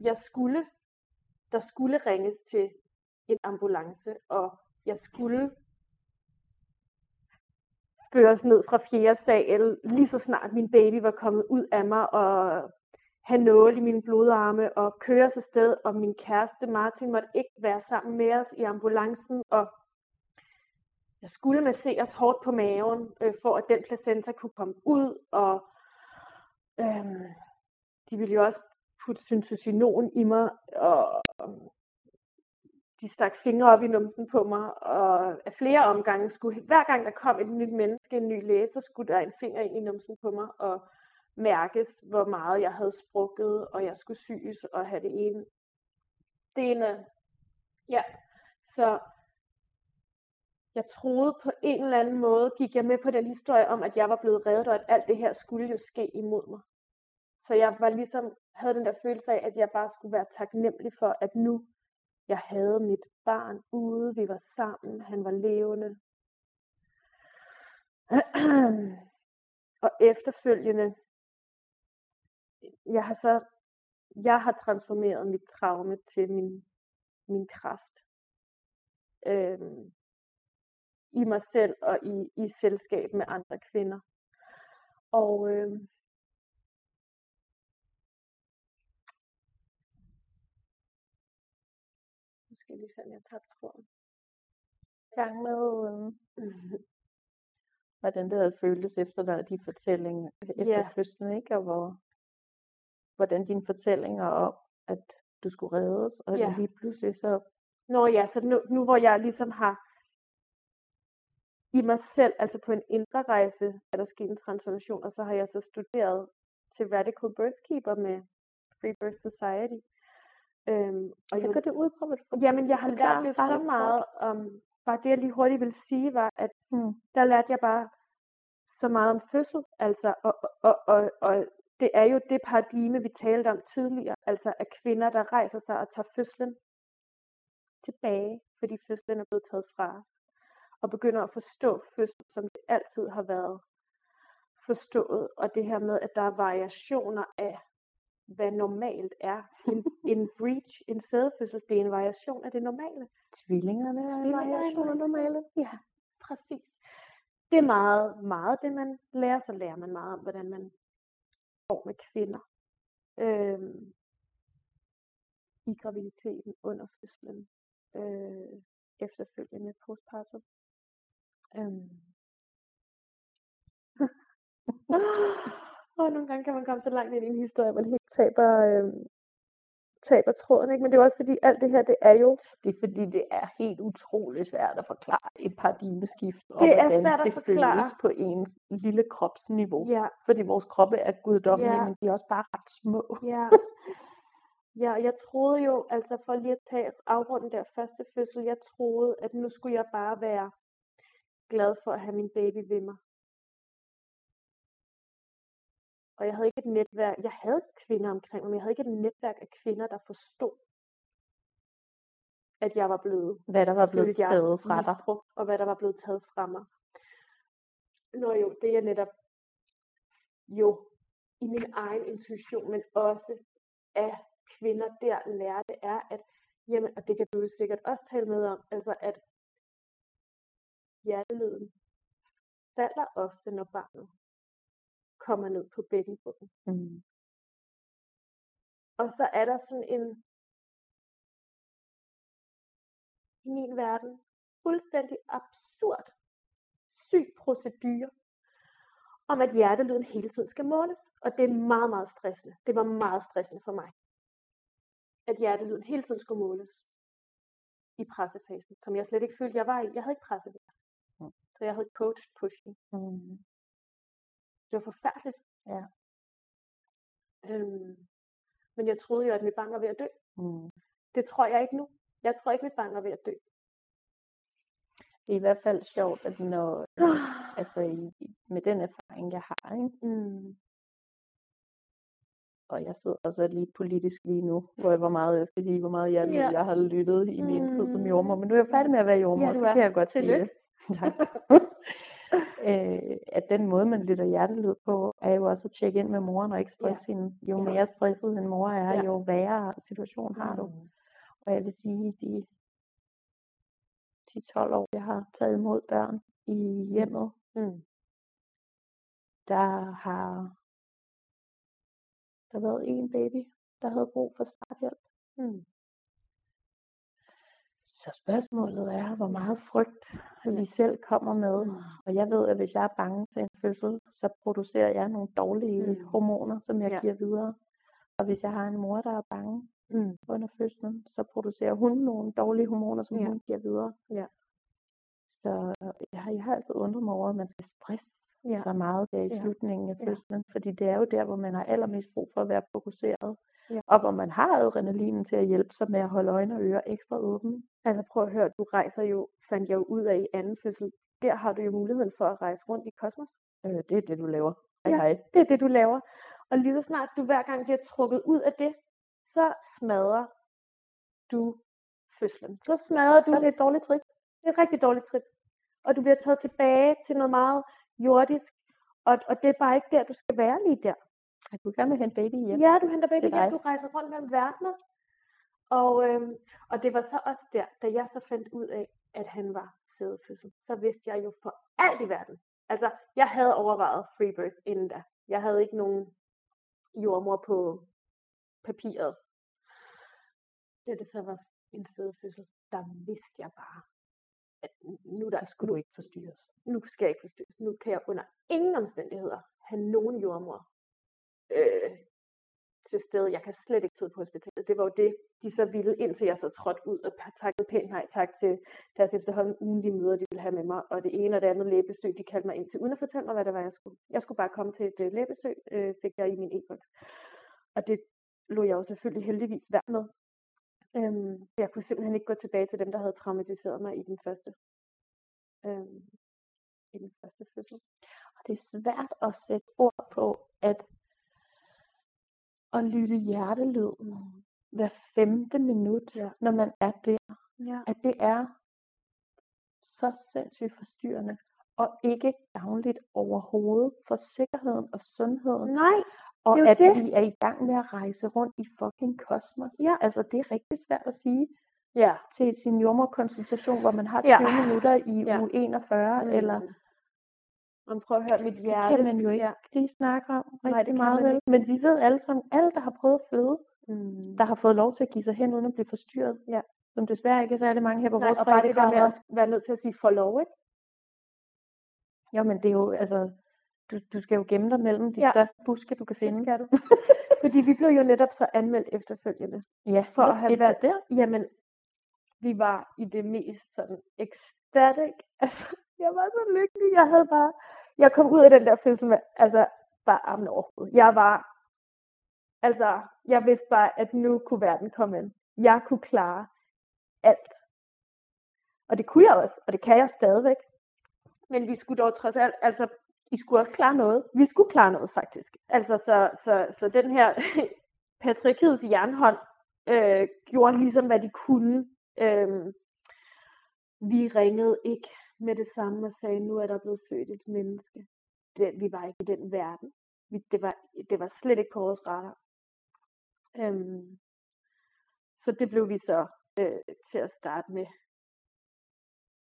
S2: jeg skulle, der skulle ringes til en ambulance, og jeg skulle føres ned fra fjerde sal, lige så snart min baby var kommet ud af mig, og have nåle i mine blodarme, og køre sig sted, og min kæreste Martin måtte ikke være sammen med os i ambulancen, og jeg skulle masseres hårdt på maven, øh, for at den placenta kunne komme ud, og øh, de ville jo også putte syntocinon i mig, og de stak fingre op i numsen på mig, og af flere omgange skulle, hver gang der kom et nyt menneske, en ny læge, så skulle der en finger ind i numsen på mig, og mærkes, hvor meget jeg havde sprukket, og jeg skulle syes og have det ene. Det ene, ja, så jeg troede på en eller anden måde, gik jeg med på den historie om, at jeg var blevet reddet, og at alt det her skulle jo ske imod mig. Så jeg var ligesom, havde den der følelse af, at jeg bare skulle være taknemmelig for, at nu jeg havde mit barn ude, vi var sammen, han var levende. og efterfølgende, jeg har så, jeg har transformeret mit traume til min, min kraft. Øhm, I mig selv og i, i selskab med andre kvinder. Og øhm, skal jeg tager tråden.
S1: gang med, øh, hvordan det havde føltes efter der, de fortællinger efter
S2: Ja.
S1: fødslen, ikke? Og hvor, hvordan dine fortællinger om, at du skulle reddes, og
S2: Ja.
S1: lige pludselig så,
S2: Nå ja, så nu, nu hvor jeg ligesom har i mig selv, altså på en indre rejse, er der sket en transformation, og så har jeg så studeret til Radical Birth Keeper med Free Birth Society. Øhm, og
S1: hvad
S2: jeg,
S1: går det ud på?
S2: Jamen, jeg har lært det så meget om, bare det jeg lige hurtigt vil sige, var, at
S1: Hmm.
S2: der lærte jeg bare så meget om fødsel, altså, og, og, og, og det er jo det paradigme, vi talte om tidligere, altså at kvinder, der rejser sig og tager fødslen tilbage, fordi fødslen er blevet taget fra os, og begynder at forstå fødsel, som det altid har været forstået, og det her med, at der er variationer af, hvad normalt er. En, en breach, en sædefødsel, det er en variation af det normale.
S1: Tvillingerne er en variation af normale.
S2: Ja, præcis. Det er meget, meget det, man lærer. Så lærer man meget om, hvordan man får med kvinder. Øhm, I graviditeten, under fødslen, øh, efterfølgende postpartum. Øhm. og nogle gange kan man komme så langt ind i en historie, man helt taber, øh, taber tråden. Ikke? Men det er også fordi, alt det her, det er jo...
S1: Det er fordi, det er helt utroligt svært at forklare et paradigmeskift, og
S2: Det er
S1: hvordan
S2: svært at
S1: det
S2: forklare.
S1: føles på en lille kropsniveau.
S2: Ja,
S1: Fordi vores kroppe er guddommelige,
S2: Ja.
S1: men de er også bare ret små.
S2: ja. Ja, jeg troede jo, altså for lige at tage afrunden der første fødsel, jeg troede, at nu skulle jeg bare være glad for at have min baby ved mig. Og jeg havde ikke et netværk, jeg havde kvinder omkring mig, men jeg havde ikke et netværk af kvinder, der forstod, at jeg var blevet
S1: Hvad der var blevet taget fra dig.
S2: og hvad der var blevet taget fra mig. Nå jo, det er netop jo i min egen intuition, men også af kvinder der lærte er, at jamen, og det kan du jo sikkert også tale med om, altså at hjertelyden falder ofte, når barnet kommer ned på bækkenbunden.
S1: Mm.
S2: Og så er der sådan en, i min verden, fuldstændig absurd, syg procedure, om at hjertelyden hele tiden skal måles. Og det er meget, meget stressende. Det var meget stressende for mig. At hjertelyden hele tiden skulle måles i pressefasen, som jeg slet ikke følte, jeg var i. Jeg havde ikke pressefasen.
S1: Mm.
S2: Så jeg havde coached pushing.
S1: Mm.
S2: Det var forfærdeligt.
S1: Ja.
S2: Øhm, men jeg troede jo, at mit barn var ved at dø.
S1: Mm.
S2: Det tror jeg ikke nu. Jeg tror ikke, mit barn var ved at dø.
S1: Det er i hvert fald sjovt, at når, øh, altså i, med den erfaring, jeg har, ikke?
S2: Mm.
S1: og jeg sidder også lige politisk lige nu, hvor jeg var meget efter lige, hvor meget jeg,
S2: Ja.
S1: jeg har lyttet i min tid som
S2: Mm.
S1: jordmor. Men nu er jeg færdig med at være jordmor,
S2: Ja,
S1: så kan jeg godt
S2: Tillykke.
S1: det. Øh, at den måde, man lytter hjertelyd på, er jo også at tjekke ind med moren og ikke stresse ja. hende. Jo
S2: Ja.
S1: mere stresset en mor er,
S2: Ja.
S1: jo værre situation har du.
S2: Mm.
S1: Og jeg vil sige, de 10-12 år, jeg har taget imod børn i hjemmet,
S2: Mm.
S1: der har der været en baby, der havde brug for starthjælp.
S2: Mm.
S1: Så spørgsmålet er, hvor meget frygt vi selv kommer med. Og jeg ved, at hvis jeg er bange til en fødsel, så producerer jeg nogle dårlige
S2: Mm.
S1: hormoner, som jeg
S2: Ja.
S1: giver videre. Og hvis jeg har en mor, der er bange
S2: Mm.
S1: under fødslen, så producerer hun nogle dårlige hormoner, som
S2: Ja.
S1: hun giver videre.
S2: Ja.
S1: Så jeg har, jeg har altid undret mig over, at man skal stresse
S2: Ja.
S1: så meget der i
S2: Ja.
S1: slutningen af
S2: Ja.
S1: fødslen. Fordi det er jo der, hvor man har allermest brug for at være fokuseret.
S2: Ja.
S1: Og hvor man har adrenalinen til at hjælpe sig med at holde øjne og ører ekstra åbne.
S2: Altså prøv at høre, du rejser jo, fandt jeg jo ud af i anden fødsel. Der har du jo muligheden for at rejse rundt i kosmos.
S1: Øh, det er det, du laver. Hej
S2: Ja.
S1: hej.
S2: Det er det, du laver. Og lige så snart du hver gang bliver trukket ud af det, så smadrer du fødslen. Så smadrer du
S1: Så det et dårligt trip.
S2: Det er et rigtig dårligt trip. Og du bliver taget tilbage til noget meget jordisk, og, og det er bare ikke der, du skal være lige der.
S1: Jeg kunne gerne vil hente baby hjem.
S2: Ja, du henter baby hjem, du rejser rundt mellem verdener. Og, øhm, og det var så også der, da jeg så fandt ud af, at han var sædefødsel, så vidste jeg jo for alt i verden. Altså, jeg havde overvejet free birth inden da. Jeg havde ikke nogen jordmor på papiret. Da det så var en sædefødsel, der vidste jeg bare, at nu der
S1: Skulle du ikke forstyrres.
S2: nu skal jeg ikke forstyrres. Nu kan jeg under ingen omstændigheder have nogen jordmor øh, til stede. Jeg kan slet ikke sidde på hospitalet. Det var jo det, de så ville, indtil jeg så trådte ud og takkede pænt nej tak til deres efterhånden ugenlige møder, de ville have med mig. Og det ene og det andet lægebesøg, de kaldte mig ind til, uden at fortælle mig, hvad det var, jeg skulle. Jeg skulle bare komme til et øh, lægebesøg, øh, fik jeg i min e-boks. Og det lå jeg jo selvfølgelig heldigvis værd med. Øhm, jeg kunne simpelthen ikke gå tilbage til dem, der havde traumatiseret mig i den første, øhm, i den første fødsel.
S1: det er svært at sætte ord på, at at lytte hjertelyd hver femte minut,
S2: Ja.
S1: når man er der,
S2: Ja.
S1: at det er så sindssygt forstyrrende og ikke gavnligt overhovedet for sikkerheden og sundheden.
S2: Nej,
S1: Og
S2: det
S1: at
S2: det.
S1: vi er i gang med at rejse rundt i fucking kosmos.
S2: Ja.
S1: Altså, det er rigtig svært at sige
S2: ja.
S1: til sin jordmorkonsultation, hvor man har
S2: Ja.
S1: 20 minutter i
S2: Ja.
S1: uge 41,
S2: Mm.
S1: eller
S2: Man prøver at høre mit
S1: det
S2: hjerte.
S1: kan man jo ikke
S2: Ja.
S1: lige snakke om rigtig
S2: Nej, det
S1: meget vel. Men vi ved alle sammen, alle der har prøvet at føde,
S2: Mm.
S1: der har fået lov til at give sig hen uden at blive forstyrret.
S2: Ja.
S1: Som desværre ikke er særlig mange her på
S2: Nej,
S1: vores
S2: og bare det der med at være nødt til at sige for lov, ikke?
S1: Jo, men det er jo, altså, du, du skal jo gemme dig mellem de
S2: Ja.
S1: største buske, du kan
S2: Det
S1: finde.
S2: skal du. Fordi vi blev jo netop så anmeldt efterfølgende.
S1: Ja,
S2: For at have været
S1: der.
S2: Jamen, vi var i det mest sådan ecstatic. Altså, jeg var så lykkelig. Jeg havde bare, jeg kom ud af den der fødsel med, altså, bare armen over hovedet. Jeg var, altså, jeg vidste bare, at nu kunne verden komme ind. Jeg kunne klare alt. Og det kunne jeg også, og det kan jeg stadigvæk. Men vi skulle dog trods alt, altså, I skulle også klare noget. Vi skulle klare noget, faktisk. Altså, så, så, så den her patriarkiets jernhånd øh, gjorde ligesom, hvad de kunne. Øh, vi ringede ikke med det samme og sagde, nu er der blevet født et menneske. Det, vi var ikke i den verden. Vi, det, var, det var slet ikke på vores radar. Øhm, så det blev vi så øh, til at starte med.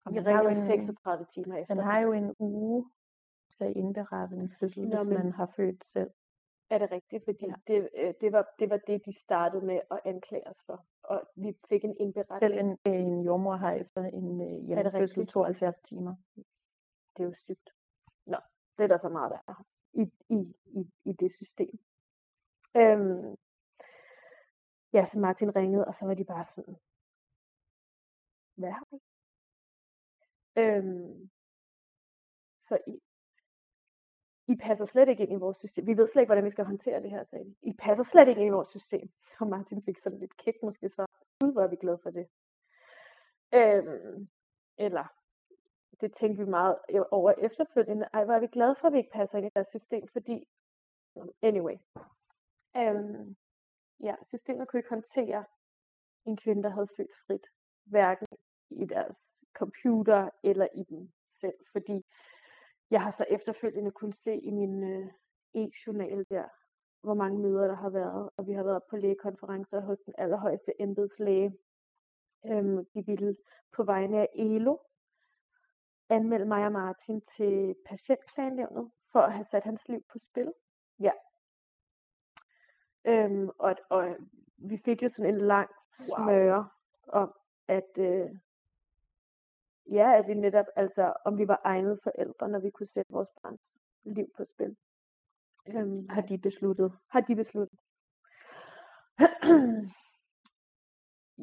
S1: Og
S2: Vi ringede
S1: en,
S2: 36 timer efter.
S1: man har jo en uge at indberette en fødsel,
S2: Nå,
S1: hvis
S2: men-
S1: man har født selv.
S2: Er det rigtigt? Fordi
S1: Ja.
S2: det, øh, det, var, det var det, de startede med at anklage os for. Og vi fik en indberetning.
S1: Selv en, en jordmor har efter en øh, hjemmefødsel
S2: rigtigt?
S1: 72 timer.
S2: Det er jo sygt. Nå, det er der så meget værd i, i, i, i det system. Øhm, ja, så Martin ringede, og så var de bare sådan, hvad har vi? Øhm, så I, i passer slet ikke ind i vores system. Vi ved slet ikke, hvordan vi skal håndtere det her, sagde de. I passer slet ikke ind i vores system. Og Martin fik sådan lidt kæk måske så. Gud, hvor er vi glade for det. Øhm, eller, det tænkte vi meget over efterfølgende. Ej, hvor er vi glade for, at vi ikke passer ind i deres system, fordi, anyway. Øhm, ja, systemet kunne ikke håndtere en kvinde, der havde født frit. Hverken i deres computer eller i dem selv, fordi jeg har så efterfølgende kunne se i min øh, e-journal der, hvor mange møder der har været, og vi har været på lægekonferencer hos den allerhøjeste embedslæge. Øhm, de ville på vegne af ELO anmelde mig og Martin til patientklagenævnet for at have sat hans liv på spil. Ja. Øhm, og, og vi fik jo sådan en lang smøre om, at øh, ja, at vi netop, altså om vi var egnede forældre, når vi kunne sætte vores barns liv på spil. Øhm,
S1: Har de besluttet?
S2: har de besluttet.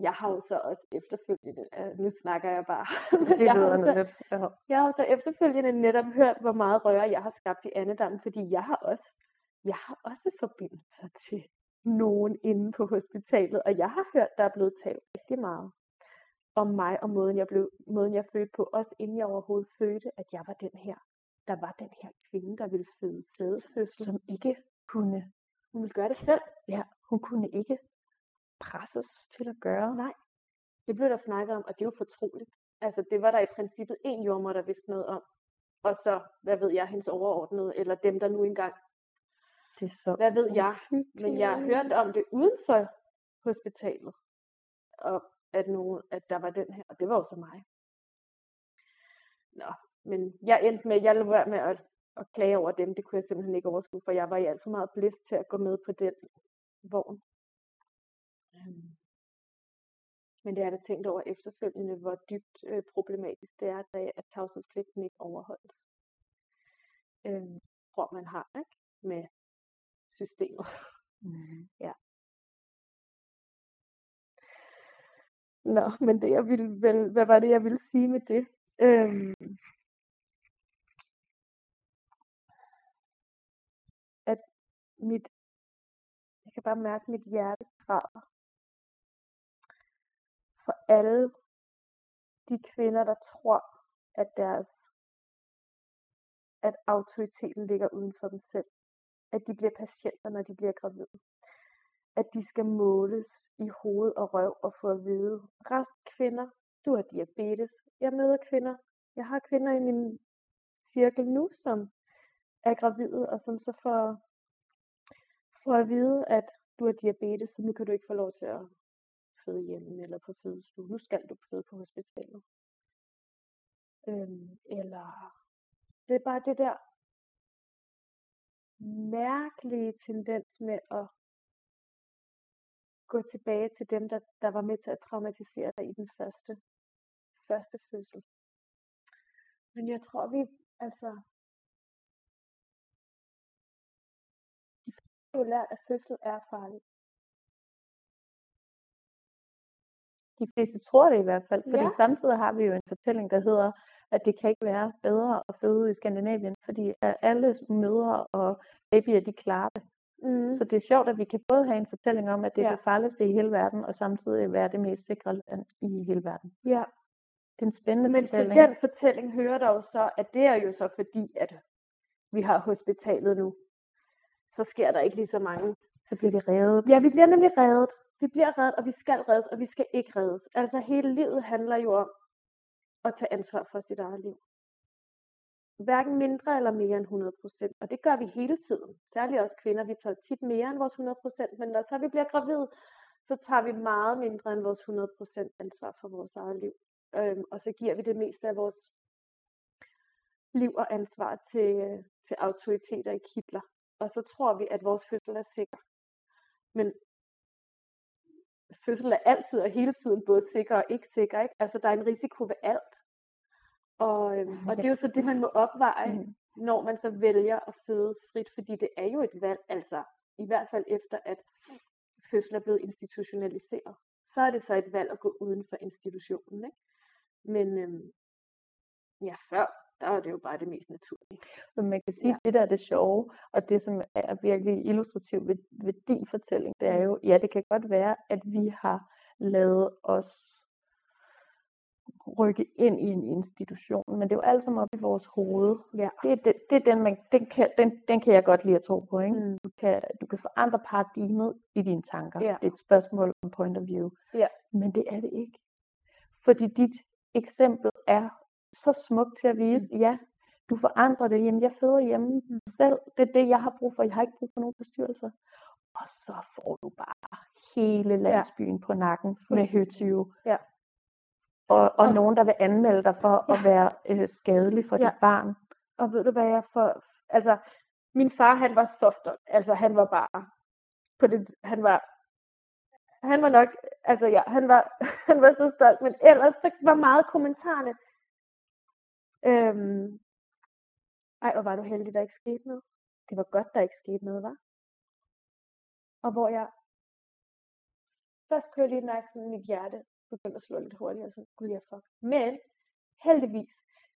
S2: jeg har jo så også efterfølgende, øh, nu snakker jeg bare,
S1: Det
S2: jeg, har
S1: lyder
S2: så,
S1: lidt. Ja.
S2: jeg har jo så efterfølgende netop hørt, hvor meget røre jeg har skabt i andedammen, fordi jeg har også, jeg har også forbindelser til nogen inde på hospitalet, og jeg har hørt, der er blevet talt rigtig meget om mig og måden jeg, blev, måden jeg fødte på, også inden jeg overhovedet fødte, at jeg var den her, der var den her kvinde, der ville føde sædesfødsel.
S1: Som ikke kunne,
S2: Hun ville gøre det selv.
S1: ja, hun kunne ikke presses til at gøre.
S2: Nej. Det blev der snakket om, og det er jo fortroligt. Altså, det var der i princippet en jordmor, der vidste noget om. Og så, hvad ved jeg, hendes overordnede, eller dem, der nu engang,
S1: Det er så
S2: hvad ved jeg. Men jeg har hørt om det uden for hospitalet. Og at, nogen, at der var den her, og det var jo så mig. Nå, men jeg endte med, jeg lå være med at, at klage over dem. Det kunne jeg simpelthen ikke overskue, for jeg var i alt for meget blæst til at gå med på den vogn. Øhm. Men det er der tænkt over efterfølgende, hvor dybt øh, problematisk det er, da- at tavshedspligten ikke overholdes. Øhm, tror man har, ikke? Med systemet.
S1: Mm.
S2: Nå, men det jeg ville vel, hvad var det, jeg ville sige med det? Øhm, at mit, jeg kan bare mærke, at mit hjerte græder. For alle de kvinder, der tror, at deres, at autoriteten ligger uden for dem selv. At de bliver patienter, når de bliver gravide. At de skal måles i hoved og røv og få at vide, rask kvinder, du har diabetes. Jeg møder kvinder. Jeg har kvinder i min cirkel nu, som er gravide, og som så får, får at vide, at du har diabetes, så nu kan du ikke få lov til at føde hjemme eller på fødestue. Nu skal du føde på hospitalet. Øhm, eller det er bare det der mærkelige tendens med at gå tilbage til dem, der, der var med til at traumatisere dig i den første, første fødsel. Men jeg tror, vi, altså, de har jo lært, at fødsel er farligt.
S1: De fleste tror det i hvert fald, fordi
S2: Ja.
S1: samtidig har vi jo en fortælling, der hedder, at det kan ikke være bedre at føde i Skandinavien, fordi alle mødre og babyer, de klarer det.
S2: Mm.
S1: Så det er sjovt, at vi kan både have en fortælling om, at det er
S2: Ja.
S1: det farligste i hele verden, og samtidig være det mest sikre land i hele verden.
S2: Ja,
S1: Det er en spændende
S2: men
S1: fortælling.
S2: den fortælling hører der jo så, at det er jo så fordi, at vi har hospitalet nu. Så sker der ikke lige så mange
S1: Så bliver vi revet.
S2: Ja, vi bliver nemlig reddet. Vi bliver reddet, og vi skal reddes, og vi skal ikke reddes. Altså hele livet handler jo om at tage ansvar for sit eget liv. Hverken mindre eller mere end 100 procent. Og det gør vi hele tiden. Særligt også kvinder. Vi tager tit mere end vores 100 procent. Men når så vi bliver gravide, så tager vi meget mindre end vores 100 procent ansvar for vores eget liv. Øhm, og så giver vi det meste af vores liv og ansvar til, øh, til autoriteter i kitler. Og så tror vi, at vores fødsel er sikker. Men fødsel er altid og hele tiden både sikker og ikke sikker. Ikke? Altså, der er en risiko ved alt. Og, øhm, og det er jo så det, man må opveje,
S1: Mm.
S2: når man så vælger at føde frit, fordi det er jo et valg, altså i hvert fald efter, at fødsel er blevet institutionaliseret. Så er det så et valg at gå uden for institutionen. Ikke? Men øhm, ja, før, der var det jo bare det mest naturlige.
S1: Men man kan sige,
S2: Ja.
S1: det der er det sjove, og det som er virkelig illustrativt ved, ved din fortælling, det er jo, ja, det kan godt være, at vi har lavet os rykke ind i en institution, men det er jo alt sammen op i vores hoved.
S2: Ja.
S1: Det det, det er den, man, den, kan, den, den kan jeg godt lide at tro på. Ikke?
S2: Mm.
S1: Du, kan, du kan forandre paradigmet i dine tanker.
S2: Ja.
S1: Det er et spørgsmål om point of view.
S2: Ja.
S1: Men det er det ikke. Fordi dit eksempel er så smukt til at vise,
S2: Mm.
S1: ja, du forandrer det. Jamen, jeg føder hjemme selv. Det er det, jeg har brug for. Jeg har ikke brug for nogen forstyrrelser. Og så får du bare hele landsbyen på nakken med høtyve.
S2: Ja.
S1: Og, og
S2: Og-
S1: nogen, der vil anmelde dig for at være øh, skadelig for
S2: Ja.
S1: dit barn.
S2: Og ved du hvad jeg for, altså min far han var så stolt, altså han var bare på det, han var, han var nok, altså ja, han var, han var så stolt, men ellers så var meget kommentarerne, øhm, ej hvor var du heldig, der ikke skete noget. Det var godt, der ikke skete noget, var. Og hvor jeg, først jeg lige mærke sådan, mit hjerte begyndte at slå lidt hurtigere, så gud jeg fuck. Men heldigvis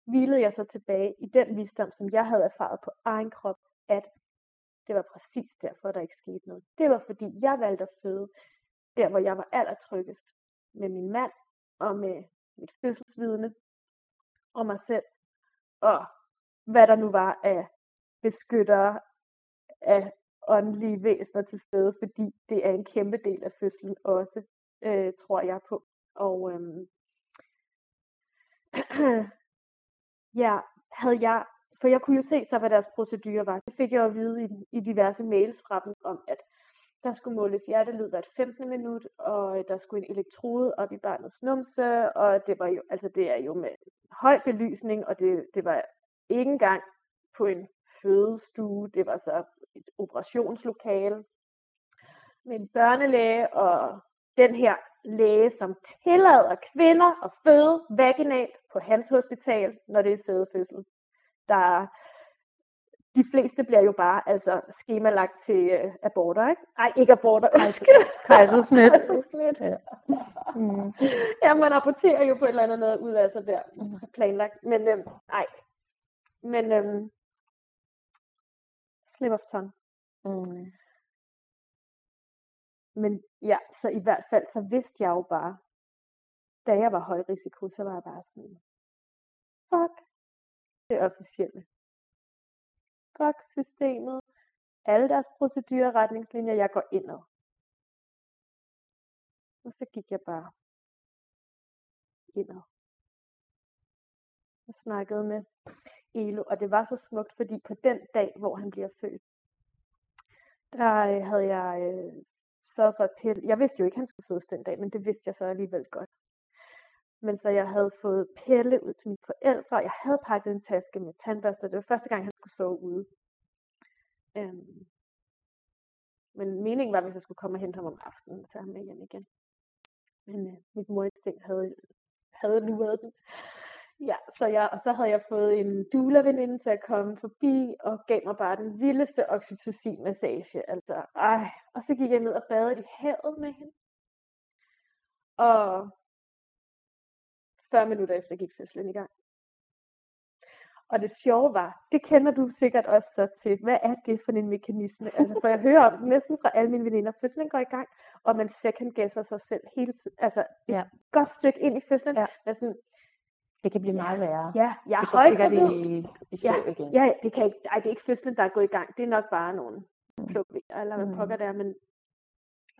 S2: hvilede jeg så tilbage i den visdom, som jeg havde erfaret på egen krop, at det var præcis derfor, der ikke skete noget. Det var fordi, jeg valgte at føde der, hvor jeg var allertryggest med min mand og med mit fødselsvidne og mig selv. Og hvad der nu var af beskyttere af åndelige væsener til stede, fordi det er en kæmpe del af fødslen også, øh, tror jeg på. Og øhm, ja, havde jeg, for jeg kunne jo se så, hvad deres procedure var. Det fik jeg at vide i, i diverse mails fra dem om, at der skulle måles hjertelyd hvert 15 minut, og øh, der skulle en elektrode op i barnets numse, og det var jo, altså det er jo med høj belysning, og det, det var ikke engang på en fødestue, det var så et operationslokale med en børnelæge, og den her læge, som tillader kvinder at føde vaginalt på hans hospital, når det er sædefødsel. Der de fleste bliver jo bare altså skemalagt til øh, aborter, ikke? Nej, ikke aborter.
S1: Kejsersnit.
S2: Kejsersnit.
S1: Ja. Mm.
S2: ja, man rapporterer jo på et eller andet noget ud af sig der, planlagt. Men øhm, nej. Men øhm, slip of tongue.
S1: Mm.
S2: Men ja, så i hvert fald, så vidste jeg jo bare, da jeg var høj risiko, så var jeg bare sådan, fuck det officielle. Fuck systemet, alle deres procedurer og retningslinjer, jeg går ind Og så gik jeg bare indad. Og snakkede med Elo, og det var så smukt, fordi på den dag, hvor han bliver født, der øh, havde jeg øh, sørget for at pille. Jeg vidste jo ikke, at han skulle fødes den dag, men det vidste jeg så alligevel godt. Men så jeg havde fået pille ud til mine forældre, og jeg havde pakket en taske med tandbørster. Det var første gang, han skulle sove ude. Øhm, men meningen var, hvis jeg skulle komme og hente ham om aftenen, så ham med hjem igen. Men øh, mit morinstinkt havde, havde luret den. Ja, så, jeg, og så havde jeg fået en doula-veninde til at komme forbi og gav mig bare den vildeste oxytocin-massage. Altså, ej. Og så gik jeg ned og badede i havet med hende. Og 40 minutter efter gik fødslen i gang. Og det sjove var, det kender du sikkert også så til. Hvad er det for en mekanisme? Altså, for jeg hører om næsten fra alle mine veninder, fødslen går i gang, og man second guesser sig selv hele tiden. Altså, et
S1: Ja.
S2: godt stykke ind i fødslen.
S1: Ja.
S2: Men sådan,
S1: Det kan blive meget værre.
S2: ja, jeg er højgravid.
S1: i, i
S2: Ja,
S1: igen.
S2: ja, det kan ikke, ej, det er ikke fødslen, der er gået i gang. Det er nok bare nogle
S1: Mm.
S2: plukvinger, eller hvad
S1: Mm.
S2: pokker det er, men...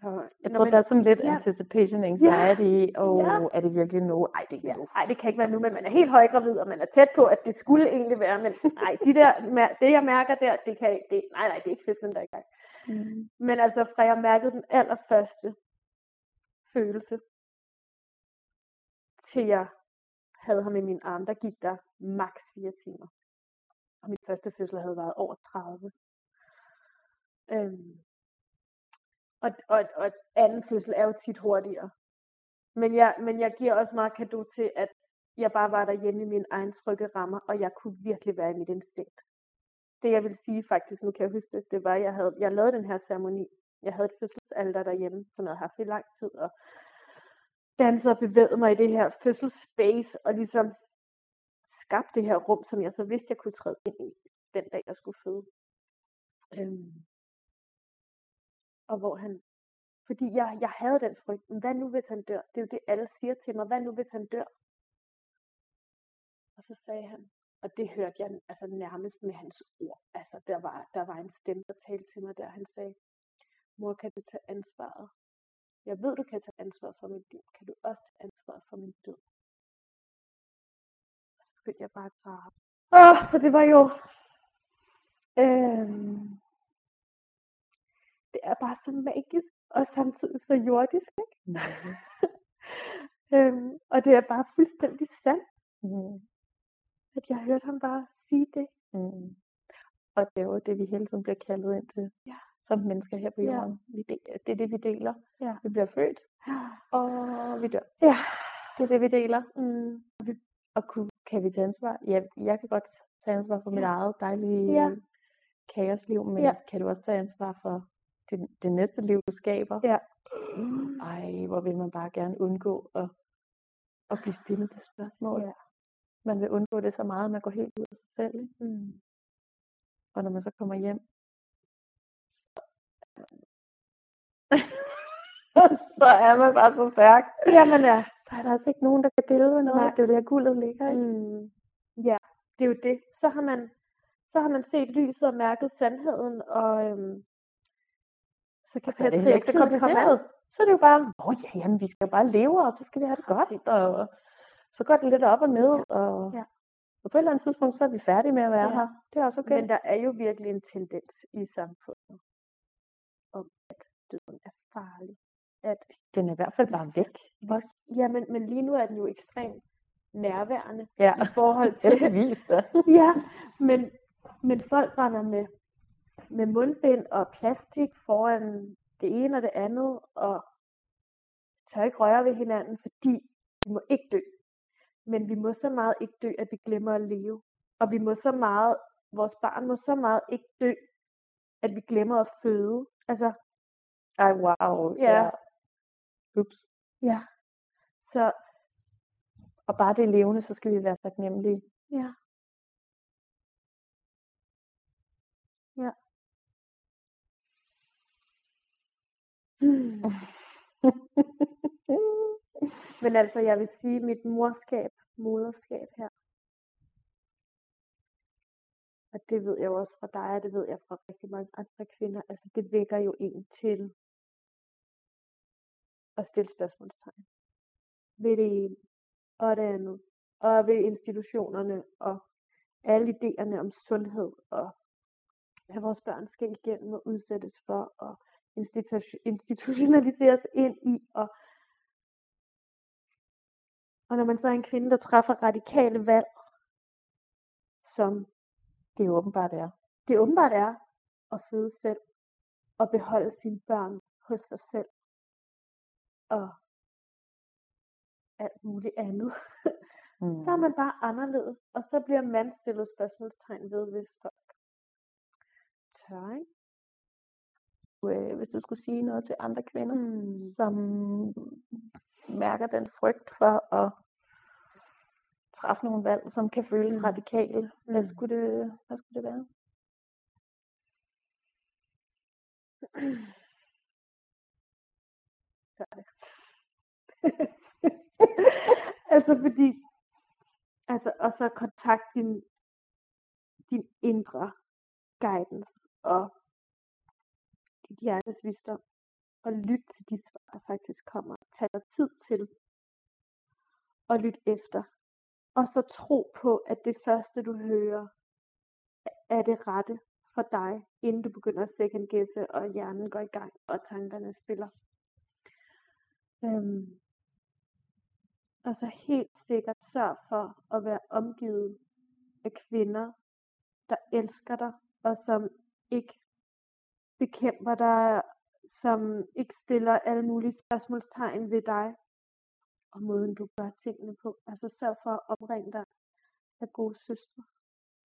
S2: Og,
S1: Jeg tror,
S2: man-
S1: der er sådan lidt
S2: ja.
S1: anticipation anxiety, og
S2: Ja.
S1: er det virkelig nu? Ej, det
S2: Ja, nej, det kan ikke være nu, men man er helt højgravid, og man er tæt på, at det skulle egentlig være, men nej, de der, det jeg mærker der, det kan ikke, det, nej, nej, det er ikke fødslen, der er i gang.
S1: Mm.
S2: Men altså, fra jeg mærkede den allerførste følelse, til jeg havde ham i min arm, der gik der maks 4 timer. Og min første fødsel havde været over 30. Øhm, og, og, og anden fødsel er jo tit hurtigere. Men jeg, men jeg giver også meget kado til, at jeg bare var derhjemme i min egen trygge rammer, og jeg kunne virkelig være i mit instinkt. Det jeg vil sige faktisk, nu kan jeg huske det, det var, at jeg, havde, jeg lavede den her ceremoni. Jeg havde et fødselsalter derhjemme, som jeg havde haft i lang tid, og danset og bevæget mig i det her fødselsspace, og ligesom skabte det her rum, som jeg så vidste, jeg kunne træde ind i den dag, jeg skulle føde. Øhm, og hvor han, fordi jeg, jeg havde den frygt, men hvad nu hvis han dør? Det er jo det, alle siger til mig, hvad nu hvis han dør? Og så sagde han, og det hørte jeg altså nærmest med hans ord. Altså der var, der var en stemme, der talte til mig der. Han sagde, mor kan du tage ansvaret? Jeg ved, du kan tage ansvar for mit liv. Kan du også tage ansvar for min død? Og så begyndte jeg bare at græde. Åh, så det var jo... Øhm, det er bare så magisk, og samtidig så jordisk, ikke?
S1: Mm.
S2: øhm, og det er bare fuldstændig sandt,
S1: Mm.
S2: at jeg hørte ham bare sige det.
S1: Mm. Og det er jo det, vi hele tiden bliver kaldet ind til.
S2: Ja.
S1: Som mennesker her på
S2: Ja.
S1: jorden. Vi del, det er det, vi deler.
S2: Ja.
S1: Vi bliver født, og vi dør.
S2: Ja.
S1: Det er det, vi deler.
S2: Mm.
S1: Og kunne, kan vi tage ansvar? Ja, jeg kan godt tage ansvar for mit
S2: Ja.
S1: eget dejlige
S2: Ja.
S1: kaosliv, men
S2: Ja.
S1: kan du også tage ansvar for det, det næste liv, du skaber?
S2: Ja.
S1: Ej, hvor vil man bare gerne undgå at, at blive stillet til spørgsmål.
S2: Ja.
S1: Man vil undgå det så meget, at man går helt ud af sig selv. Ikke?
S2: Mm.
S1: Og når man så kommer hjem, så er man bare så stærk.
S2: Jamen ja.
S1: Så er der altså ikke nogen, der kan dele med noget.
S2: Nej.
S1: Det er jo der guldet ligger. Ikke?
S2: Mm. Ja, det er jo det. Så har man, så har man set lyset og mærket sandheden, og øhm, så kan Pet tiden komme
S1: kompliceret. Så er det jo bare, åh ja, jamen, vi skal bare leve, og så skal vi have det godt. Og så går det lidt op og ned. Og,
S2: Ja.
S1: og på et eller andet tidspunkt, så er vi færdige med at være
S2: Ja.
S1: her. Det er også okay.
S2: Men der er jo virkelig en tendens i samfundet døden er farlig. At,
S1: Den er i hvert fald bare væk. Også.
S2: ja, men, men lige nu er den jo ekstremt nærværende
S1: Ja,
S2: i forhold til,
S1: da.
S2: ja, men, men folk render med, med mundbind og plastik foran det ene og det andet, og tør ikke røre ved hinanden, fordi vi må ikke dø. Men vi må så meget ikke dø, at vi glemmer at leve. Og vi må så meget, vores barn må så meget ikke dø, at vi glemmer at føde. Altså,
S1: Ej, wow.
S2: Ja.
S1: Ups.
S2: ja. Så,
S1: Og bare det er levende, så skal vi være taknemmelige.
S2: ja. Ja. Hmm. Men altså, jeg vil sige, mit morskab, moderskab her, og det ved jeg jo også fra dig, og det ved jeg fra rigtig mange andre kvinder, altså det vækker jo en til at stille spørgsmålstegn ved det ene og det andet, og ved institutionerne og alle idéerne om sundhed og hvad vores børn skal igennem og udsættes for og institutionaliseres ind i og og når man så er en kvinde, der træffer radikale valg, som
S1: det åbenbart er.
S2: Det åbenbart er at føde selv og beholde sine børn hos sig selv og alt muligt andet. Mm. så er man bare anderledes, og så bliver man stillet spørgsmålstegn ved, hvis folk tør, ikke?
S1: Øh, hvis du skulle sige noget til andre kvinder, mm. som mærker den frygt for at træffe nogle valg, som kan føles mm. radikale. Hvad mm. skulle det, hvad skulle det være?
S2: Gør det. altså fordi, altså, og så kontakt din, din indre guidance og dit hjertes visdom og lyt til de svar, der faktisk kommer. Tag dig tid til og lytte efter. Og så tro på, at det første, du hører, er det rette for dig, inden du begynder at second guesse, og hjernen går i gang, og tankerne spiller. Øhm. Og så helt sikkert sørg for at være omgivet af kvinder, der elsker dig, og som ikke bekæmper dig som ikke stiller alle mulige spørgsmålstegn ved dig og måden du gør tingene på. Altså sørg for at omringe dig af gode søstre.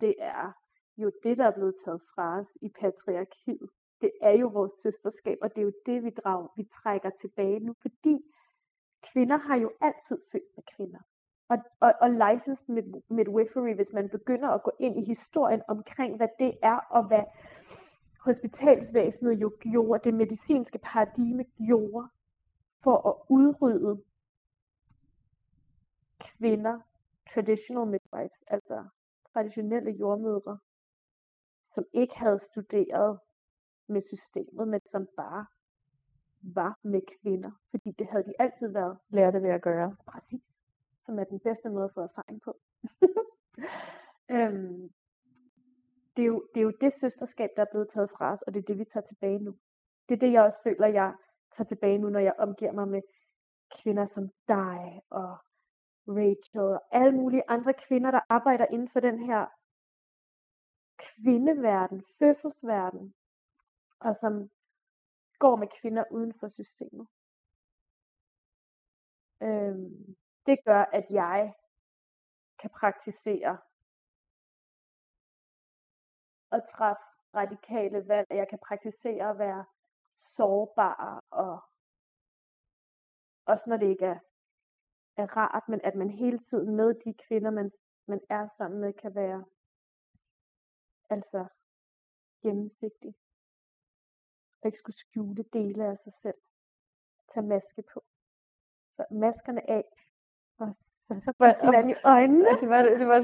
S2: Det er jo det, der er blevet taget fra os i patriarkiet. Det er jo vores søsterskab, og det er jo det, vi, drager, vi trækker tilbage nu, fordi kvinder har jo altid født med kvinder. Og, og, og licensed midwifery, hvis man begynder at gå ind i historien omkring, hvad det er, og hvad hospitalsvæsenet jo gjorde, det medicinske paradigme gjorde, for at udrydde kvinder, traditional midwives, altså traditionelle jordmødre, som ikke havde studeret med systemet, men som bare var med kvinder, fordi det havde de altid været.
S1: Lærte ved at gøre.
S2: Præcis. Som er den bedste måde at få erfaring på. øhm, det, er jo, det er jo det søsterskab, der er blevet taget fra os, og det er det, vi tager tilbage nu. Det er det, jeg også føler, jeg tager tilbage nu, når jeg omgiver mig med kvinder som dig og Rachel og alle mulige andre kvinder, der arbejder inden for den her kvindeverden, fødselsverden, og som går med kvinder uden for systemet. Øhm, det gør, at jeg kan praktisere at træffe radikale valg, at jeg kan praktisere at være sårbar, og også når det ikke er, er rart, men at man hele tiden med de kvinder, man, man er sammen med, kan være altså gennemsigtig. Og ikke skulle skjule dele af sig selv. Tag maske på. Så maskerne af, og så så var hinanden i øjnene.
S1: Det var, det var,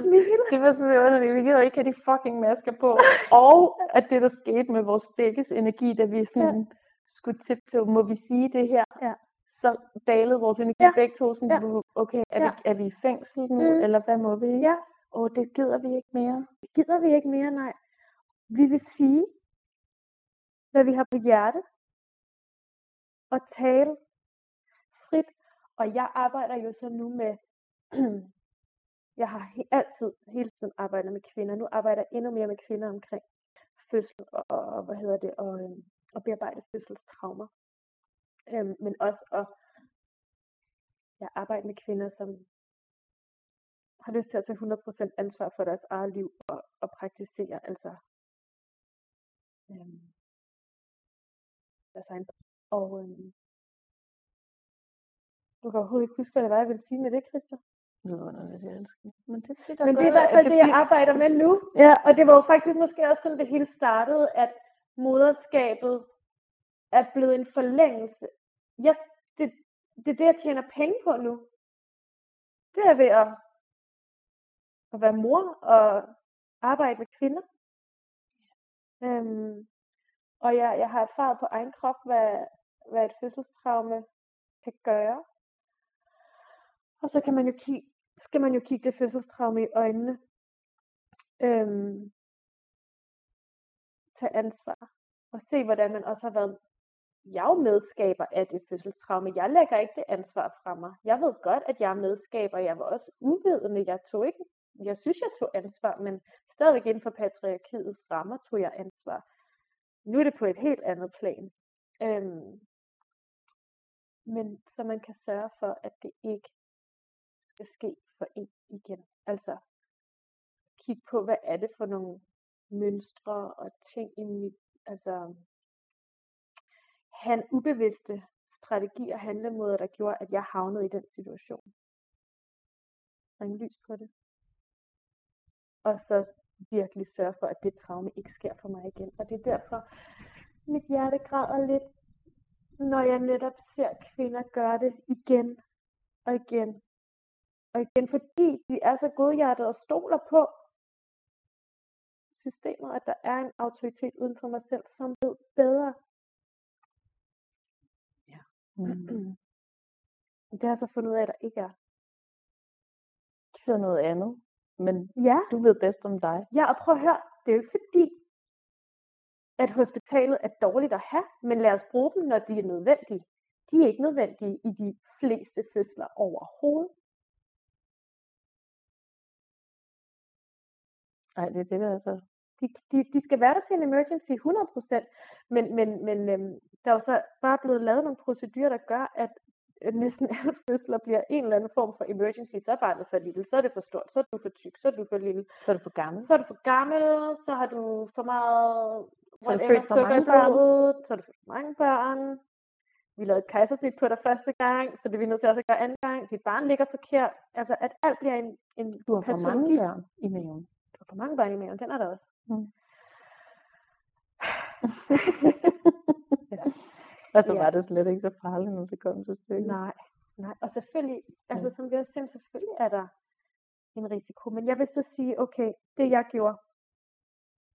S1: det var sådan underligt. Vi gider ikke have de fucking masker på. Og at det, der skete med vores begges energi, da vi sådan ja. skulle tiptoe, må vi sige det her?
S2: Ja.
S1: Så dalede vores energi ja. begge to. Sådan, ja. Okay, er, ja. vi, er vi i fængsel nu, mm. eller hvad må vi?
S2: Ja.
S1: Og det gider vi ikke mere.
S2: Det gider vi ikke mere, nej. Vi vil sige, hvad vi har på hjerte, og tale frit. Og jeg arbejder jo så nu med jeg har he- altid, hele tiden arbejdet med kvinder. Nu arbejder jeg endnu mere med kvinder omkring fødsel og, og hvad hedder det, og, øhm, og bearbejde fødselstraumer. Øhm, men også at jeg arbejder med kvinder, som har lyst til at tage 100% ansvar for deres eget liv og, og praktisere altså øhm, deres egen. Og øhm, du kan overhovedet ikke huske, hvad det var, jeg ville sige med det, Christa
S1: vidunderligt, jeg elsker.
S2: Men det, det, Men det er i hvert fald det, jeg arbejder med nu.
S1: Ja.
S2: Og det var jo faktisk måske også sådan, det hele startede, at moderskabet er blevet en forlængelse. Jeg, det, det er det, jeg tjener penge på nu. Det er ved at, at være mor og arbejde med kvinder. Øhm, og jeg, jeg har erfaret på egen krop, hvad, hvad et fødselstraume kan gøre. Og så kan man jo kigge, skal man jo kigge det fødselstraume i øjnene. Øhm, tage ansvar. Og se, hvordan man også har været jeg er medskaber af det fødselstraume. Jeg lægger ikke det ansvar fra mig. Jeg ved godt, at jeg er medskaber. Jeg var også uvidende. Jeg tog ikke, jeg synes, jeg tog ansvar, men stadigvæk inden for patriarkiets rammer tog jeg ansvar. Nu er det på et helt andet plan. Øhm, men så man kan sørge for, at det ikke skal ske for en igen. Altså, kig på, hvad er det for nogle mønstre og ting i mit, altså, han ubevidste strategier og handlemåder, der gjorde, at jeg havnede i den situation. Bring lys på det. Og så virkelig sørge for, at det traume ikke sker for mig igen. Og det er derfor, mit hjerte græder lidt, når jeg netop ser kvinder gøre det igen og igen og igen, fordi de er så godhjertede og stoler på systemet, at der er en autoritet uden for mig selv, som ved bedre.
S1: Ja. Mm.
S2: Det har jeg så fundet ud af, at der ikke er.
S1: Det er noget andet, men
S2: Ja,
S1: du ved bedst om dig.
S2: ja og prøv at høre, det er jo ikke fordi, at hospitalet er dårligt at have, men lad os bruge dem, når de er nødvendige. De er ikke nødvendige i de fleste fødsler overhovedet.
S1: Nej, det er det, der er så.
S2: De, de, de skal være der til en emergency 100%, men, men, men øhm, der er jo så bare blevet lavet nogle procedurer, der gør, at næsten alle fødsler bliver en eller anden form for emergency. Så er barnet for lille, så er det for stort, så er du for tyk, så er du for lille,
S1: Så er du for gammel.
S2: så er du for gammel, så har du for meget
S1: Så har du født for mange børn.
S2: så har du født for mange børn. Vi lavede et kejsersnit på dig første gang, så det er vi nødt til også at gøre anden gang. Dit barn ligger forkert. Altså, at alt bliver en, en
S1: Du har for mange børn i maven.
S2: Du har for mange børn i maven, den er der også.
S1: Mm.
S2: Ja.
S1: Og så
S2: Ja.
S1: var det slet ikke så farligt, når det kom til stykket.
S2: Nej, nej. Og selvfølgelig, altså
S1: Mm.
S2: som vi også siger, selvfølgelig er der en risiko. Men jeg vil så sige, okay, det jeg gjorde,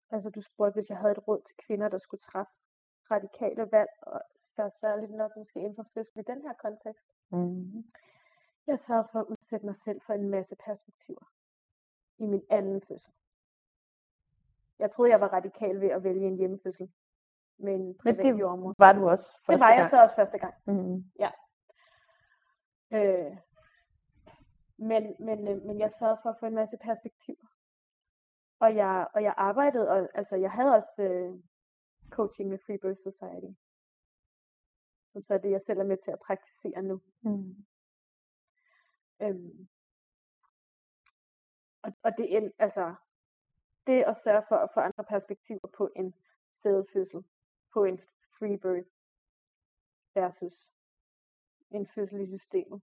S2: altså du spurgte, hvis jeg havde et råd til kvinder, der skulle træffe radikale valg, og der er særligt nok måske inden for fødsel i den her kontekst.
S1: Mm.
S2: Jeg sørgede for at udsætte mig selv for en masse perspektiver i min anden fødsel. Jeg troede, jeg var radikal ved at vælge en hjemmefødsel med en
S1: Men
S2: privat
S1: det
S2: jordmor.
S1: var du også
S2: Det var jeg
S1: gang.
S2: så også første gang.
S1: Mm.
S2: Øh, men, men, øh, men jeg sørgede for at få en masse perspektiver. Og jeg, og jeg arbejdede, og altså jeg havde også øh, coaching med Free Birth Society. Som så er det, jeg selv er med til at praktisere nu.
S1: Mm.
S2: Øhm, og, og det, altså, det at sørge for at få andre perspektiver på en sædfødsel, på en free birth versus en fødsel i systemet,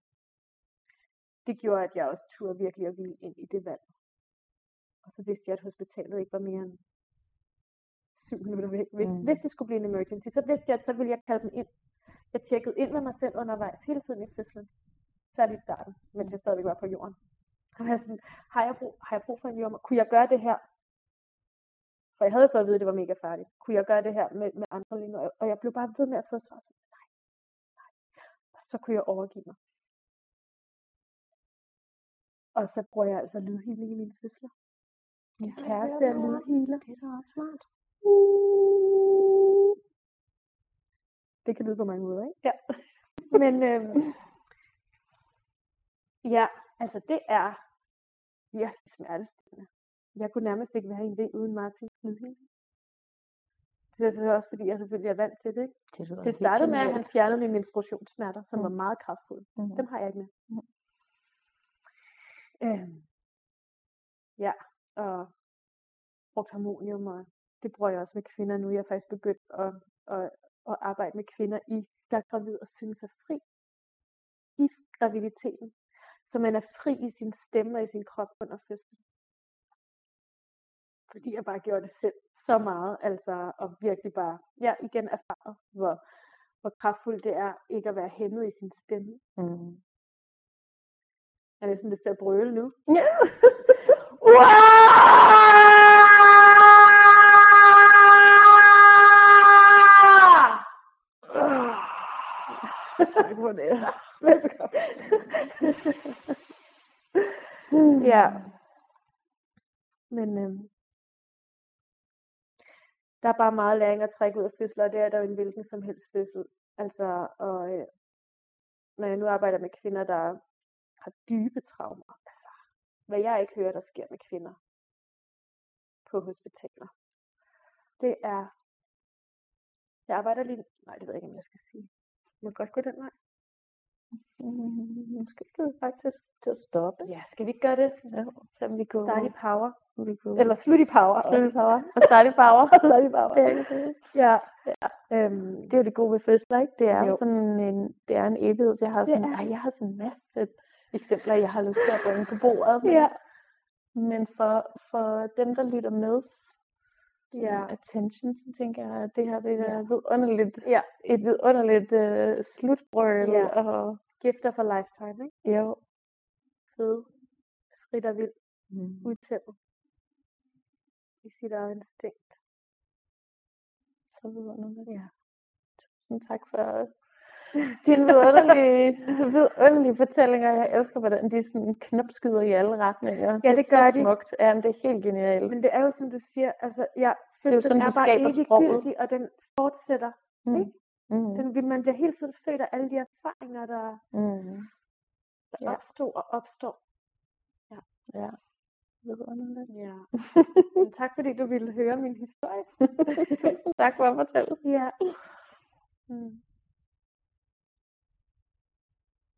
S2: det gjorde, at jeg også turde virkelig at ville ind i det valg. Og så vidste jeg, at hospitalet ikke var mere end syv minutter væk. Hvis,
S1: Mm.
S2: hvis det skulle blive en emergency, så vidste jeg, at så ville jeg kalde dem ind. Jeg tjekkede ind med mig selv undervejs hele tiden i fødslen. Særligt i starten, mens jeg stadigvæk var på jorden. Og jeg sådan, har jeg, brug, har jeg brug for en jordmor? Kunne jeg gøre det her? For jeg havde fået at vide, at det var mega farligt. Kunne jeg gøre det her med, med andre lige nu? Og- jeg blev bare ved med at få svar. Nej, nej. Og så kunne jeg overgive mig. Og så bruger jeg altså lydhealing i mine fødsler. Min
S1: Ja,
S2: kæreste er
S1: er
S2: lydhealer.
S1: Det er da også smart.
S2: Det kan lyde på mange måder, ikke? Ja. Men øhm, ja, altså det er virkelig smertestillende. Jeg kunne nærmest ikke være i en det uden Martins lydhealing. Det er selvfølgelig også, fordi jeg selvfølgelig er vant til det. Ikke?
S1: Det, lyder
S2: Det startede med, at han fjernede mine menstruationssmerter, som
S1: Mm.
S2: var meget kraftfulde.
S1: Mm.
S2: Dem har jeg ikke med.
S1: Mm.
S2: Øhm, ja, og brugt harmonium, og det bruger jeg også med kvinder nu. Jeg er faktisk begyndt at, at, at arbejde med kvinder, i, der er gravid og synes er fri i graviditeten. Så man er fri i sin stemme og i sin krop under fødslen. Fordi jeg bare gjorde det selv så meget, altså, og virkelig bare, ja, igen erfaret, hvor, hvor kraftfuldt det er ikke at være hæmmet i sin stemme.
S1: Mm.
S2: Jeg er næsten lyst til at brøle nu.
S1: Ja.
S2: er bare meget læring at trække ud af fødsler, og det er der jo en hvilken som helst fødsel. Altså, og øh, når jeg nu arbejder med kvinder, der har dybe traumer, altså, hvad jeg ikke hører, der sker med kvinder på hospitaler, det er, jeg arbejder lige, nej, det ved jeg ikke, om jeg skal sige. Må godt gå den vej?
S1: Mm, måske skal vi faktisk til at stoppe.
S2: Ja, skal vi ikke gøre det?
S1: Ja, så vi kunne...
S2: Start i power.
S1: Vi kunne...
S2: Eller slut i power.
S1: Slut i power.
S2: Og start i power.
S1: start i power. Ja,
S2: ja.
S1: ja. Øhm, det er jo det gode ved fødsler, ikke? Det er jo sådan en, det er en evighed. Jeg har sådan, ej, jeg har sådan en masse eksempler, jeg har lyst til at bringe på bordet. Men,
S2: Ja.
S1: men for, for dem, der lytter med,
S2: Ja.
S1: attention, så tænker jeg, at det her det er
S2: Ja.
S1: vidunderligt,
S2: Ja.
S1: et vidunderligt øh, slutbrøl.
S2: Ja.
S1: Og,
S2: Gifter for lifetime, ikke?
S1: jo.
S2: Fede. Frit og vildt.
S1: Mm.
S2: Udtæmmet. I sit eget instinkt.
S1: Så vidunderligt.
S2: Ja.
S1: Tusind tak for dine vidunderlige, vidunderlige fortællinger. Jeg elsker, hvordan de sådan knopskyder i alle retninger.
S2: Ja, det
S1: er
S2: gør de.
S1: smukt. Ja, men det er helt genialt.
S2: Men det er jo, som du siger, altså, ja,
S1: er jo sådan,
S2: er, bare gyldig, og den fortsætter.
S1: Mm.
S2: ikke?
S1: Mm.
S2: Den, man bliver hele tiden født af alle de erfaringer, der,
S1: Mm.
S2: der
S1: Ja.
S2: opstod og opstår.
S1: Ja. Vidunderligt.
S2: Ja. Men tak fordi du ville høre min historie.
S1: tak for at fortælle.
S2: Ja. Mm.